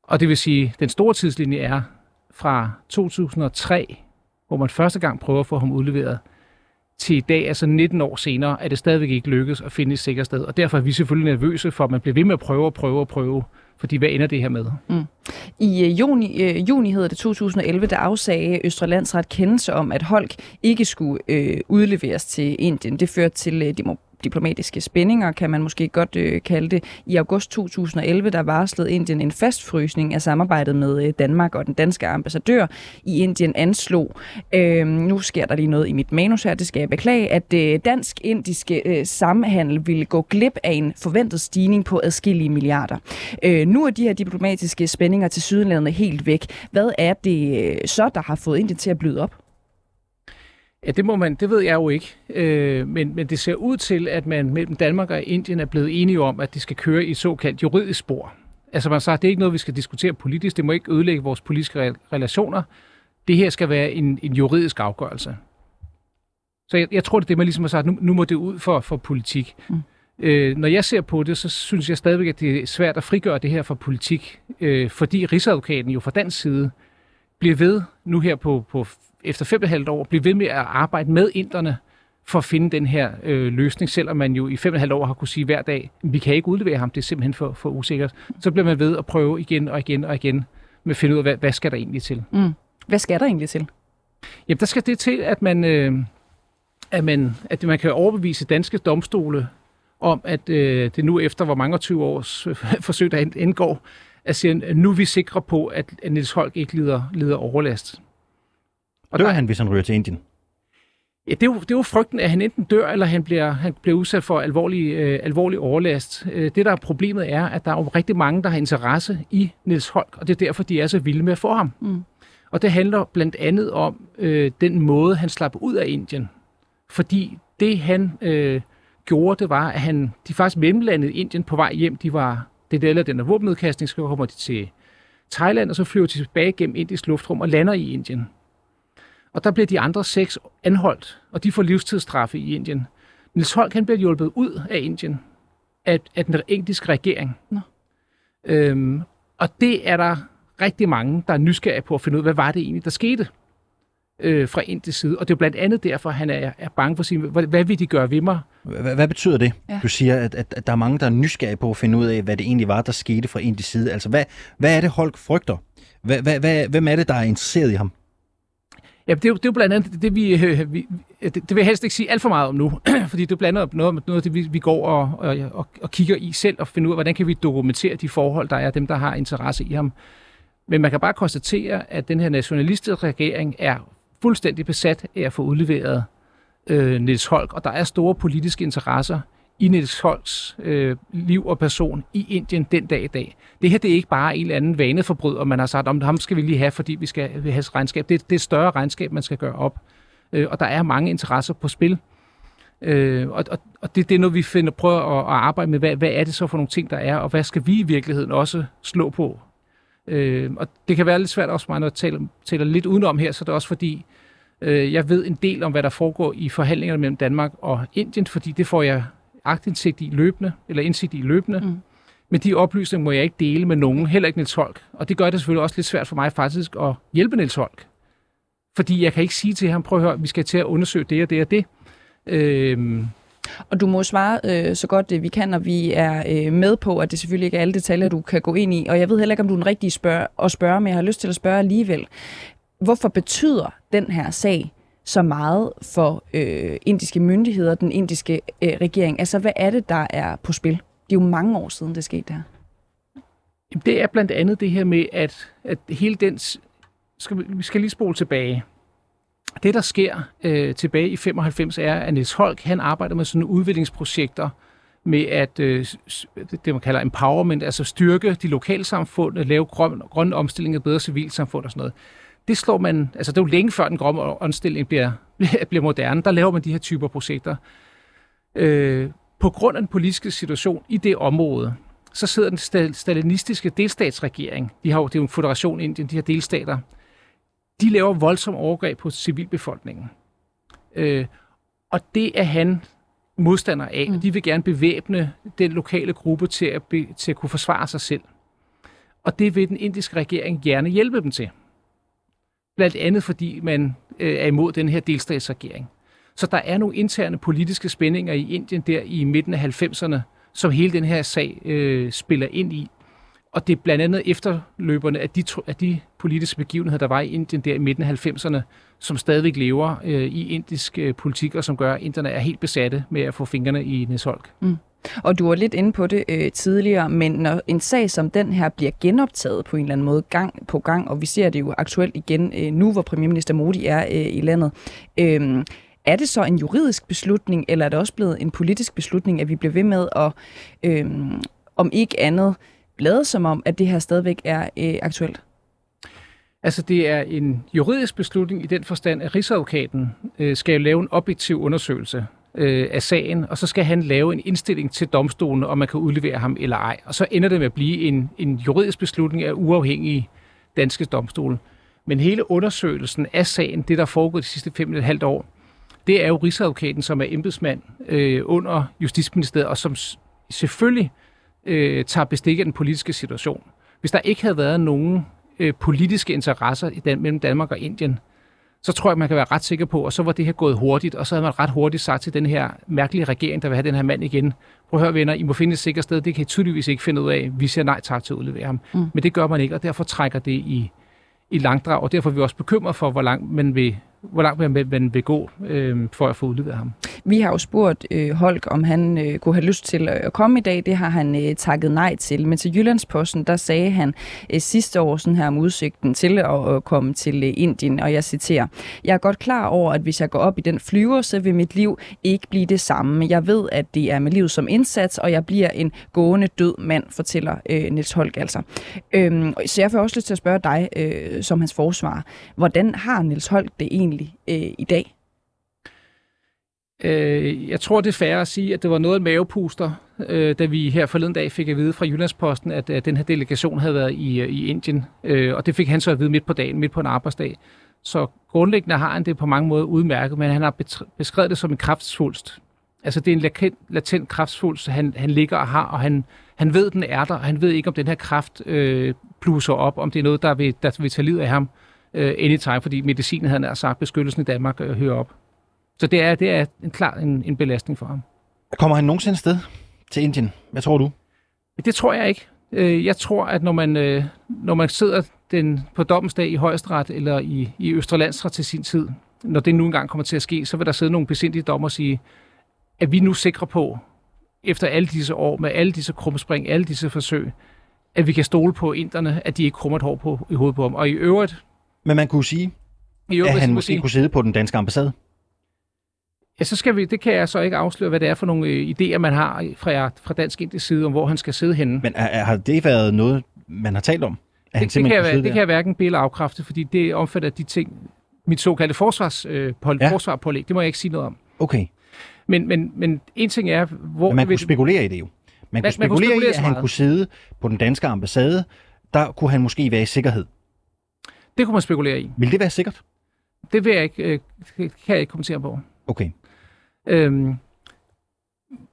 Og det vil sige, at den store tidslinje er fra 2003, hvor man første gang prøver at få ham udleveret, til i dag, altså 19 år senere, er det stadigvæk ikke lykkedes at finde et sikkert sted. Og derfor er vi selvfølgelig nervøse for, at man bliver ved med at prøve og prøve og prøve fordi hvad ender det her med? Mm. I øh, juni, øh, juni hedder det 2011, der afsagde Østre Landsret kendelse om, at Holk ikke skulle øh, udleveres til Indien. Det førte til øh, diplomatiske spændinger, kan man måske godt øh, kalde det. I august 2011, der varslede Indien en fastfrysning af samarbejdet med øh, Danmark, og den danske ambassadør i Indien anslog, øh, nu sker der lige noget i mit manus her, det skal jeg beklage, at øh, dansk-indiske øh, samhandel ville gå glip af en forventet stigning på adskillige milliarder. Øh, nu er de her diplomatiske spændinger til Sydlandet helt væk. Hvad er det øh, så, der har fået Indien til at bløde op? Ja, det må man, det ved jeg jo ikke. Øh, men, men det ser ud til, at man mellem Danmark og Indien er blevet enige om, at de skal køre i såkaldt juridisk spor. Altså man sagt, det er ikke noget, vi skal diskutere politisk. Det må ikke ødelægge vores politiske relationer. Det her skal være en, en juridisk afgørelse. Så jeg, jeg tror, det er det, man ligesom har sagt, nu, nu må det ud for, for politik. Mm. Øh, når jeg ser på det, så synes jeg stadigvæk, at det er svært at frigøre det her fra politik, øh, fordi Rigsadvokaten jo fra dansk side bliver ved nu her på, på efter fem og halvt år blive ved med at arbejde med inderne for at finde den her øh, løsning, selvom man jo i fem og halvt år har kunne sige hver dag, vi kan ikke udlevere ham, det er simpelthen for, for usikkert. Så bliver man ved at prøve igen og igen og igen med at finde ud af, hvad, hvad skal der egentlig til? Mm. Hvad skal der egentlig til? Jamen, der skal det til, at man, øh, at man, at man kan overbevise danske domstole om, at øh, det nu efter hvor mange 20 års øh, forsøg, der indgår, at sige, nu er vi sikre på, at, at Niels Holk ikke lider, lider overlast. Og dør der, han, hvis han ryger til Indien? Ja, det er, jo, det er jo frygten, at han enten dør, eller han bliver, han bliver udsat for alvorlig, øh, alvorlig overlast. Øh, det, der er problemet, er, at der er jo rigtig mange, der har interesse i Niels Holk, og det er derfor, de er så vilde med at få ham. Mm. Og det handler blandt andet om øh, den måde, han slap ud af Indien. Fordi det, han øh, gjorde, det var, at han, de faktisk mellemlandede Indien på vej hjem. De var, det der den der våbennedkastning, så kommer de til Thailand, og så flyver de tilbage gennem indisk luftrum og lander i Indien. Og der bliver de andre seks anholdt, og de får livstidsstraffe i Indien. Niels Holk han bliver hjulpet ud af Indien af, af den indiske regering. Nå. Øhm, og det er der rigtig mange, der er nysgerrige på at finde ud af, hvad var det egentlig, der skete øh, fra indisk side. Og det er blandt andet derfor, han er, er bange for at sige, hvad, hvad vil de gøre ved mig? Hvad, hvad betyder det? Ja. Du siger, at, at, at der er mange, der er nysgerrige på at finde ud af, hvad det egentlig var, der skete fra indisk side. Altså, hvad, hvad er det, Holk frygter? Hvad, hvad, hvad, hvem er det, der er interesseret i ham? Ja, det er, jo, det er jo blandt andet det, vi, øh, øh vi øh, det, det vil jeg helst ikke sige alt for meget om nu, fordi det er blandt andet noget, noget af det, vi, vi går og, og, og, og kigger i selv og finder ud af, hvordan kan vi dokumentere de forhold, der er dem, der har interesse i ham. Men man kan bare konstatere, at den her nationalistiske regering er fuldstændig besat af at få udleveret øh, Niels Holk, og der er store politiske interesser i Niels Holts øh, liv og person i Indien den dag i dag. Det her det er ikke bare en eller anden vaneforbryder, man har sagt, om ham skal vi lige have, fordi vi skal have regnskab. Det, det er et større regnskab, man skal gøre op. Øh, og der er mange interesser på spil. Øh, og og, og det, det er noget, vi finder, prøver at, at arbejde med. Hvad, hvad er det så for nogle ting, der er, og hvad skal vi i virkeligheden også slå på? Øh, og det kan være lidt svært også, mig når jeg taler, taler lidt udenom her, så det er også fordi, øh, jeg ved en del om, hvad der foregår i forhandlingerne mellem Danmark og Indien, fordi det får jeg agtindsigt i løbende, eller indsigt i løbende. Mm. Men de oplysninger må jeg ikke dele med nogen, heller ikke Niels Holk. Og det gør det selvfølgelig også lidt svært for mig faktisk at hjælpe Niels Holk. Fordi jeg kan ikke sige til ham, prøv at høre, vi skal til at undersøge det og det og det. Øhm, og du må svare øh, så godt det vi kan, når vi er øh, med på, at det selvfølgelig ikke er alle detaljer, du kan gå ind i. Og jeg ved heller ikke, om du er den rigtige spørg- at spørge, men jeg har lyst til at spørge alligevel. Hvorfor betyder den her sag så meget for øh, indiske myndigheder, den indiske øh, regering? Altså, hvad er det, der er på spil? Det er jo mange år siden, det skete der. Det er blandt andet det her med, at, at hele den... Skal vi, vi skal lige spole tilbage. Det, der sker øh, tilbage i 95, er, at Niels Holk han arbejder med sådan udviklingsprojekter med at, øh, det man kalder empowerment, altså styrke de lokale samfund, lave grøn, grøn omstilling af bedre civilsamfund og sådan noget. Det slår man, altså det er jo længe før den grønne omstilling bliver, bliver moderne, der laver man de her typer projekter. Øh, på grund af den politiske situation i det område, så sidder den stalinistiske delstatsregering, de har jo, det er jo en federation Indien, de her delstater, de laver voldsom overgreb på civilbefolkningen. Øh, og det er han modstander af. Mm. De vil gerne bevæbne den lokale gruppe til at, be, til at kunne forsvare sig selv. Og det vil den indiske regering gerne hjælpe dem til. Blandt andet fordi man øh, er imod den her delstatsregering. Så der er nogle interne politiske spændinger i Indien der i midten af 90'erne, som hele den her sag øh, spiller ind i. Og det er blandt andet efterløberne af de, af de politiske begivenheder, der var i Indien der i midten af 90'erne, som stadigvæk lever øh, i indisk øh, politik, og som gør, at inderne er helt besatte med at få fingrene i Nesholk. Mm. Og du var lidt inde på det øh, tidligere, men når en sag som den her bliver genoptaget på en eller anden måde gang på gang, og vi ser det jo aktuelt igen øh, nu, hvor premierminister Modi er øh, i landet, øh, er det så en juridisk beslutning, eller er det også blevet en politisk beslutning, at vi bliver ved med at, øh, om ikke andet, blade som om, at det her stadigvæk er øh, aktuelt? Altså, det er en juridisk beslutning i den forstand, at Rigsadvokaten øh, skal lave en objektiv undersøgelse øh, af sagen, og så skal han lave en indstilling til domstolen, om man kan udlevere ham eller ej. Og så ender det med at blive en, en juridisk beslutning af uafhængige danske domstole. Men hele undersøgelsen af sagen, det der foregår de sidste fem og et halvt år, det er jo Rigsadvokaten, som er embedsmand øh, under Justitsministeriet, og som selvfølgelig øh, tager bestik af den politiske situation. Hvis der ikke havde været nogen øh, politiske interesser i Dan- mellem Danmark og Indien, så tror jeg, man kan være ret sikker på, og så var det her gået hurtigt, og så havde man ret hurtigt sagt til den her mærkelige regering, der vil have den her mand igen, prøv at høre venner, I må finde et sikkert sted, det kan I tydeligvis ikke finde ud af, vi siger nej tak til at udlevere ham. Mm. Men det gør man ikke, og derfor trækker det i, i langdrag, og derfor er vi også bekymret for, hvor langt man vil hvor langt man, man vil gå øh, for at få udleveret ham. Vi har jo spurgt øh, Holk, om han øh, kunne have lyst til at komme i dag. Det har han øh, takket nej til. Men til Jyllandsposten, der sagde han øh, sidste år sådan her om udsigten til at, at komme til øh, Indien, og jeg citerer, Jeg er godt klar over, at hvis jeg går op i den flyver, så vil mit liv ikke blive det samme. Jeg ved, at det er med livet som indsats, og jeg bliver en gående død mand, fortæller øh, Niels Holk altså. Øhm, så jeg får også lyst til at spørge dig, øh, som hans forsvar. Hvordan har Niels Holk det egentlig egentlig øh, i dag? Øh, jeg tror, det er fair at sige, at det var noget af mavepuster, øh, da vi her forleden dag fik at vide fra Jyllandsposten, at, at den her delegation havde været i, øh, i Indien. Øh, og det fik han så at vide midt på dagen, midt på en arbejdsdag. Så grundlæggende har han det på mange måder udmærket, men han har beskrevet det som en kraftsvulst. Altså det er en latent, latent kraftsvulst, han, han ligger og har, og han, han ved, den er der, og han ved ikke, om den her kraft øh, bluser op, om det er noget, der vil, der vil tage livet af ham uh, anytime, fordi medicinen havde han sagt, beskyttelsen i Danmark uh, hører op. Så det er, det er en klar en, en belastning for ham. Kommer han nogensinde sted til Indien? Hvad tror du? Det tror jeg ikke. Uh, jeg tror, at når man, uh, når man sidder den, på dommensdag i højesteret eller i, i Østerlandsret til sin tid, når det nu engang kommer til at ske, så vil der sidde nogle besindige dommer og sige, at vi nu sikre på, efter alle disse år, med alle disse krumspring, alle disse forsøg, at vi kan stole på inderne, at de ikke krummer et hår på, i hovedet på ham. Og i øvrigt... Men man kunne sige, øvrigt, at han måske sige, kunne sidde på den danske ambassade. Ja, så skal vi, det kan jeg så ikke afsløre, hvad det er for nogle øh, idéer, man har fra, fra dansk indisk side, om hvor han skal sidde henne. Men er, er, har det været noget, man har talt om? At han det, det, kan jeg, det der? kan jeg hverken bille afkræfte, fordi det omfatter de ting, mit såkaldte forsvars, øh, på, Ja. forsvarpålæg, det må jeg ikke sige noget om. Okay. Men, men, men en ting er, hvor... Men man kunne spekulere i det jo. Man kunne Man- man kunne spekulere spekulere i, at han kunne sidde på den danske ambassade. Der kunne han måske være i sikkerhed. Det kunne man spekulere i. Vil det være sikkert? Det vil jeg ikke, øh, kan jeg ikke kommentere på. Okay. Øhm,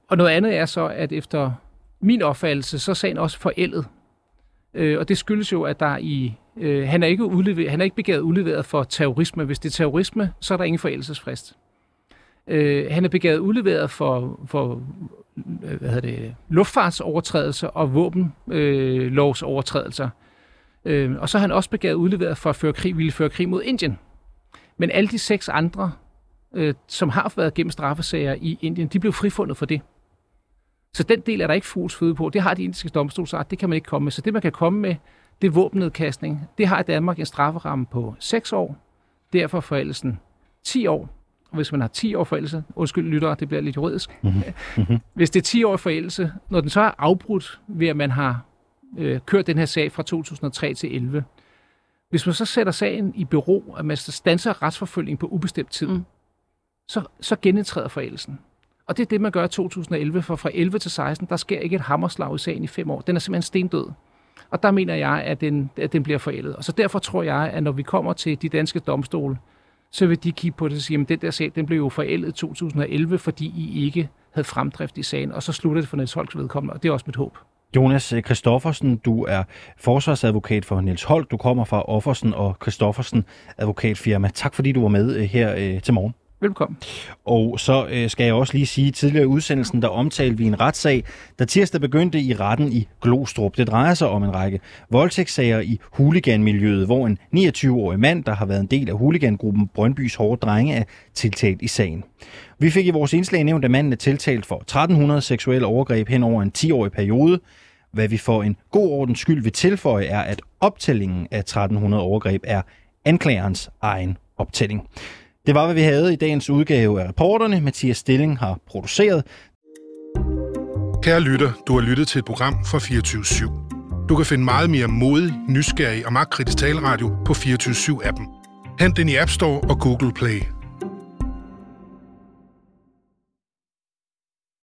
og noget andet er så, at efter min opfattelse, så er sagen også forældet. Øh, og det skyldes jo, at der i... Øh, han, er ikke udleveret, han er ikke begæret udleveret for terrorisme. Hvis det er terrorisme, så er der ingen forældelsesfrist. Øh, han er begæret udleveret for, for øh, hvad hedder det, luftfartsovertrædelser og våbenlovsovertrædelser. Øh. Øh, og så er han også begæret udleveret for at føre krig, ville føre krig mod Indien. Men alle de seks andre øh, som har været gennem straffesager i Indien, de blev frifundet for det. Så den del er der ikke fugls føde på. Det har de indiske domstol sagt, det kan man ikke komme med. Så det, man kan komme med, det er våbennedkastning. Det har i Danmark en strafferamme på 6 år. Derfor er forældelsen 10 år. Og hvis man har 10 år forældelse, undskyld lyttere, det bliver lidt juridisk. Mm-hmm. Hvis det er 10 år forældelse, når den så er afbrudt ved, at man har øh, kørt den her sag fra 2003 til 11, hvis man så sætter sagen i bero, at man stanser retsforfølgning på ubestemt tid, mm. så, så genindtræder forældelsen. Og det er det, man gør i 2011, for fra 11 til 16, der sker ikke et hammerslag i sagen i fem år. Den er simpelthen stendød. Og der mener jeg, at den, at den bliver forældet. Og så derfor tror jeg, at når vi kommer til de danske domstole, så vil de kigge på det og sige, at den der sag, den blev jo forældet i 2011, fordi I ikke havde fremdrift i sagen. Og så slutter det for Niels Holks vedkommende, og det er også mit håb. Jonas Kristoffersen, du er forsvarsadvokat for Niels Holt. Du kommer fra Offersen og Kristoffersen advokatfirma. Tak fordi du var med øh, her øh, til morgen. Velkommen. Og så øh, skal jeg også lige sige, at tidligere i udsendelsen, der omtalte vi en retssag, der tirsdag begyndte i retten i Glostrup. Det drejer sig om en række voldtægtssager i huliganmiljøet, hvor en 29-årig mand, der har været en del af huligangruppen Brøndbys Hårde Drenge, er tiltalt i sagen. Vi fik i vores indslag nævnt, at manden er tiltalt for 1300 seksuelle overgreb hen over en 10-årig periode. Hvad vi for en god ordens skyld vil tilføje, er, at optællingen af 1300 overgreb er anklagerens egen optælling. Det var, hvad vi havde i dagens udgave af reporterne. Mathias Stilling har produceret. Kære lytter, du har lyttet til et program fra 24 /7. Du kan finde meget mere modig, nysgerrig og magtkritisk taleradio på 24 7 appen Hent den i App Store og Google Play.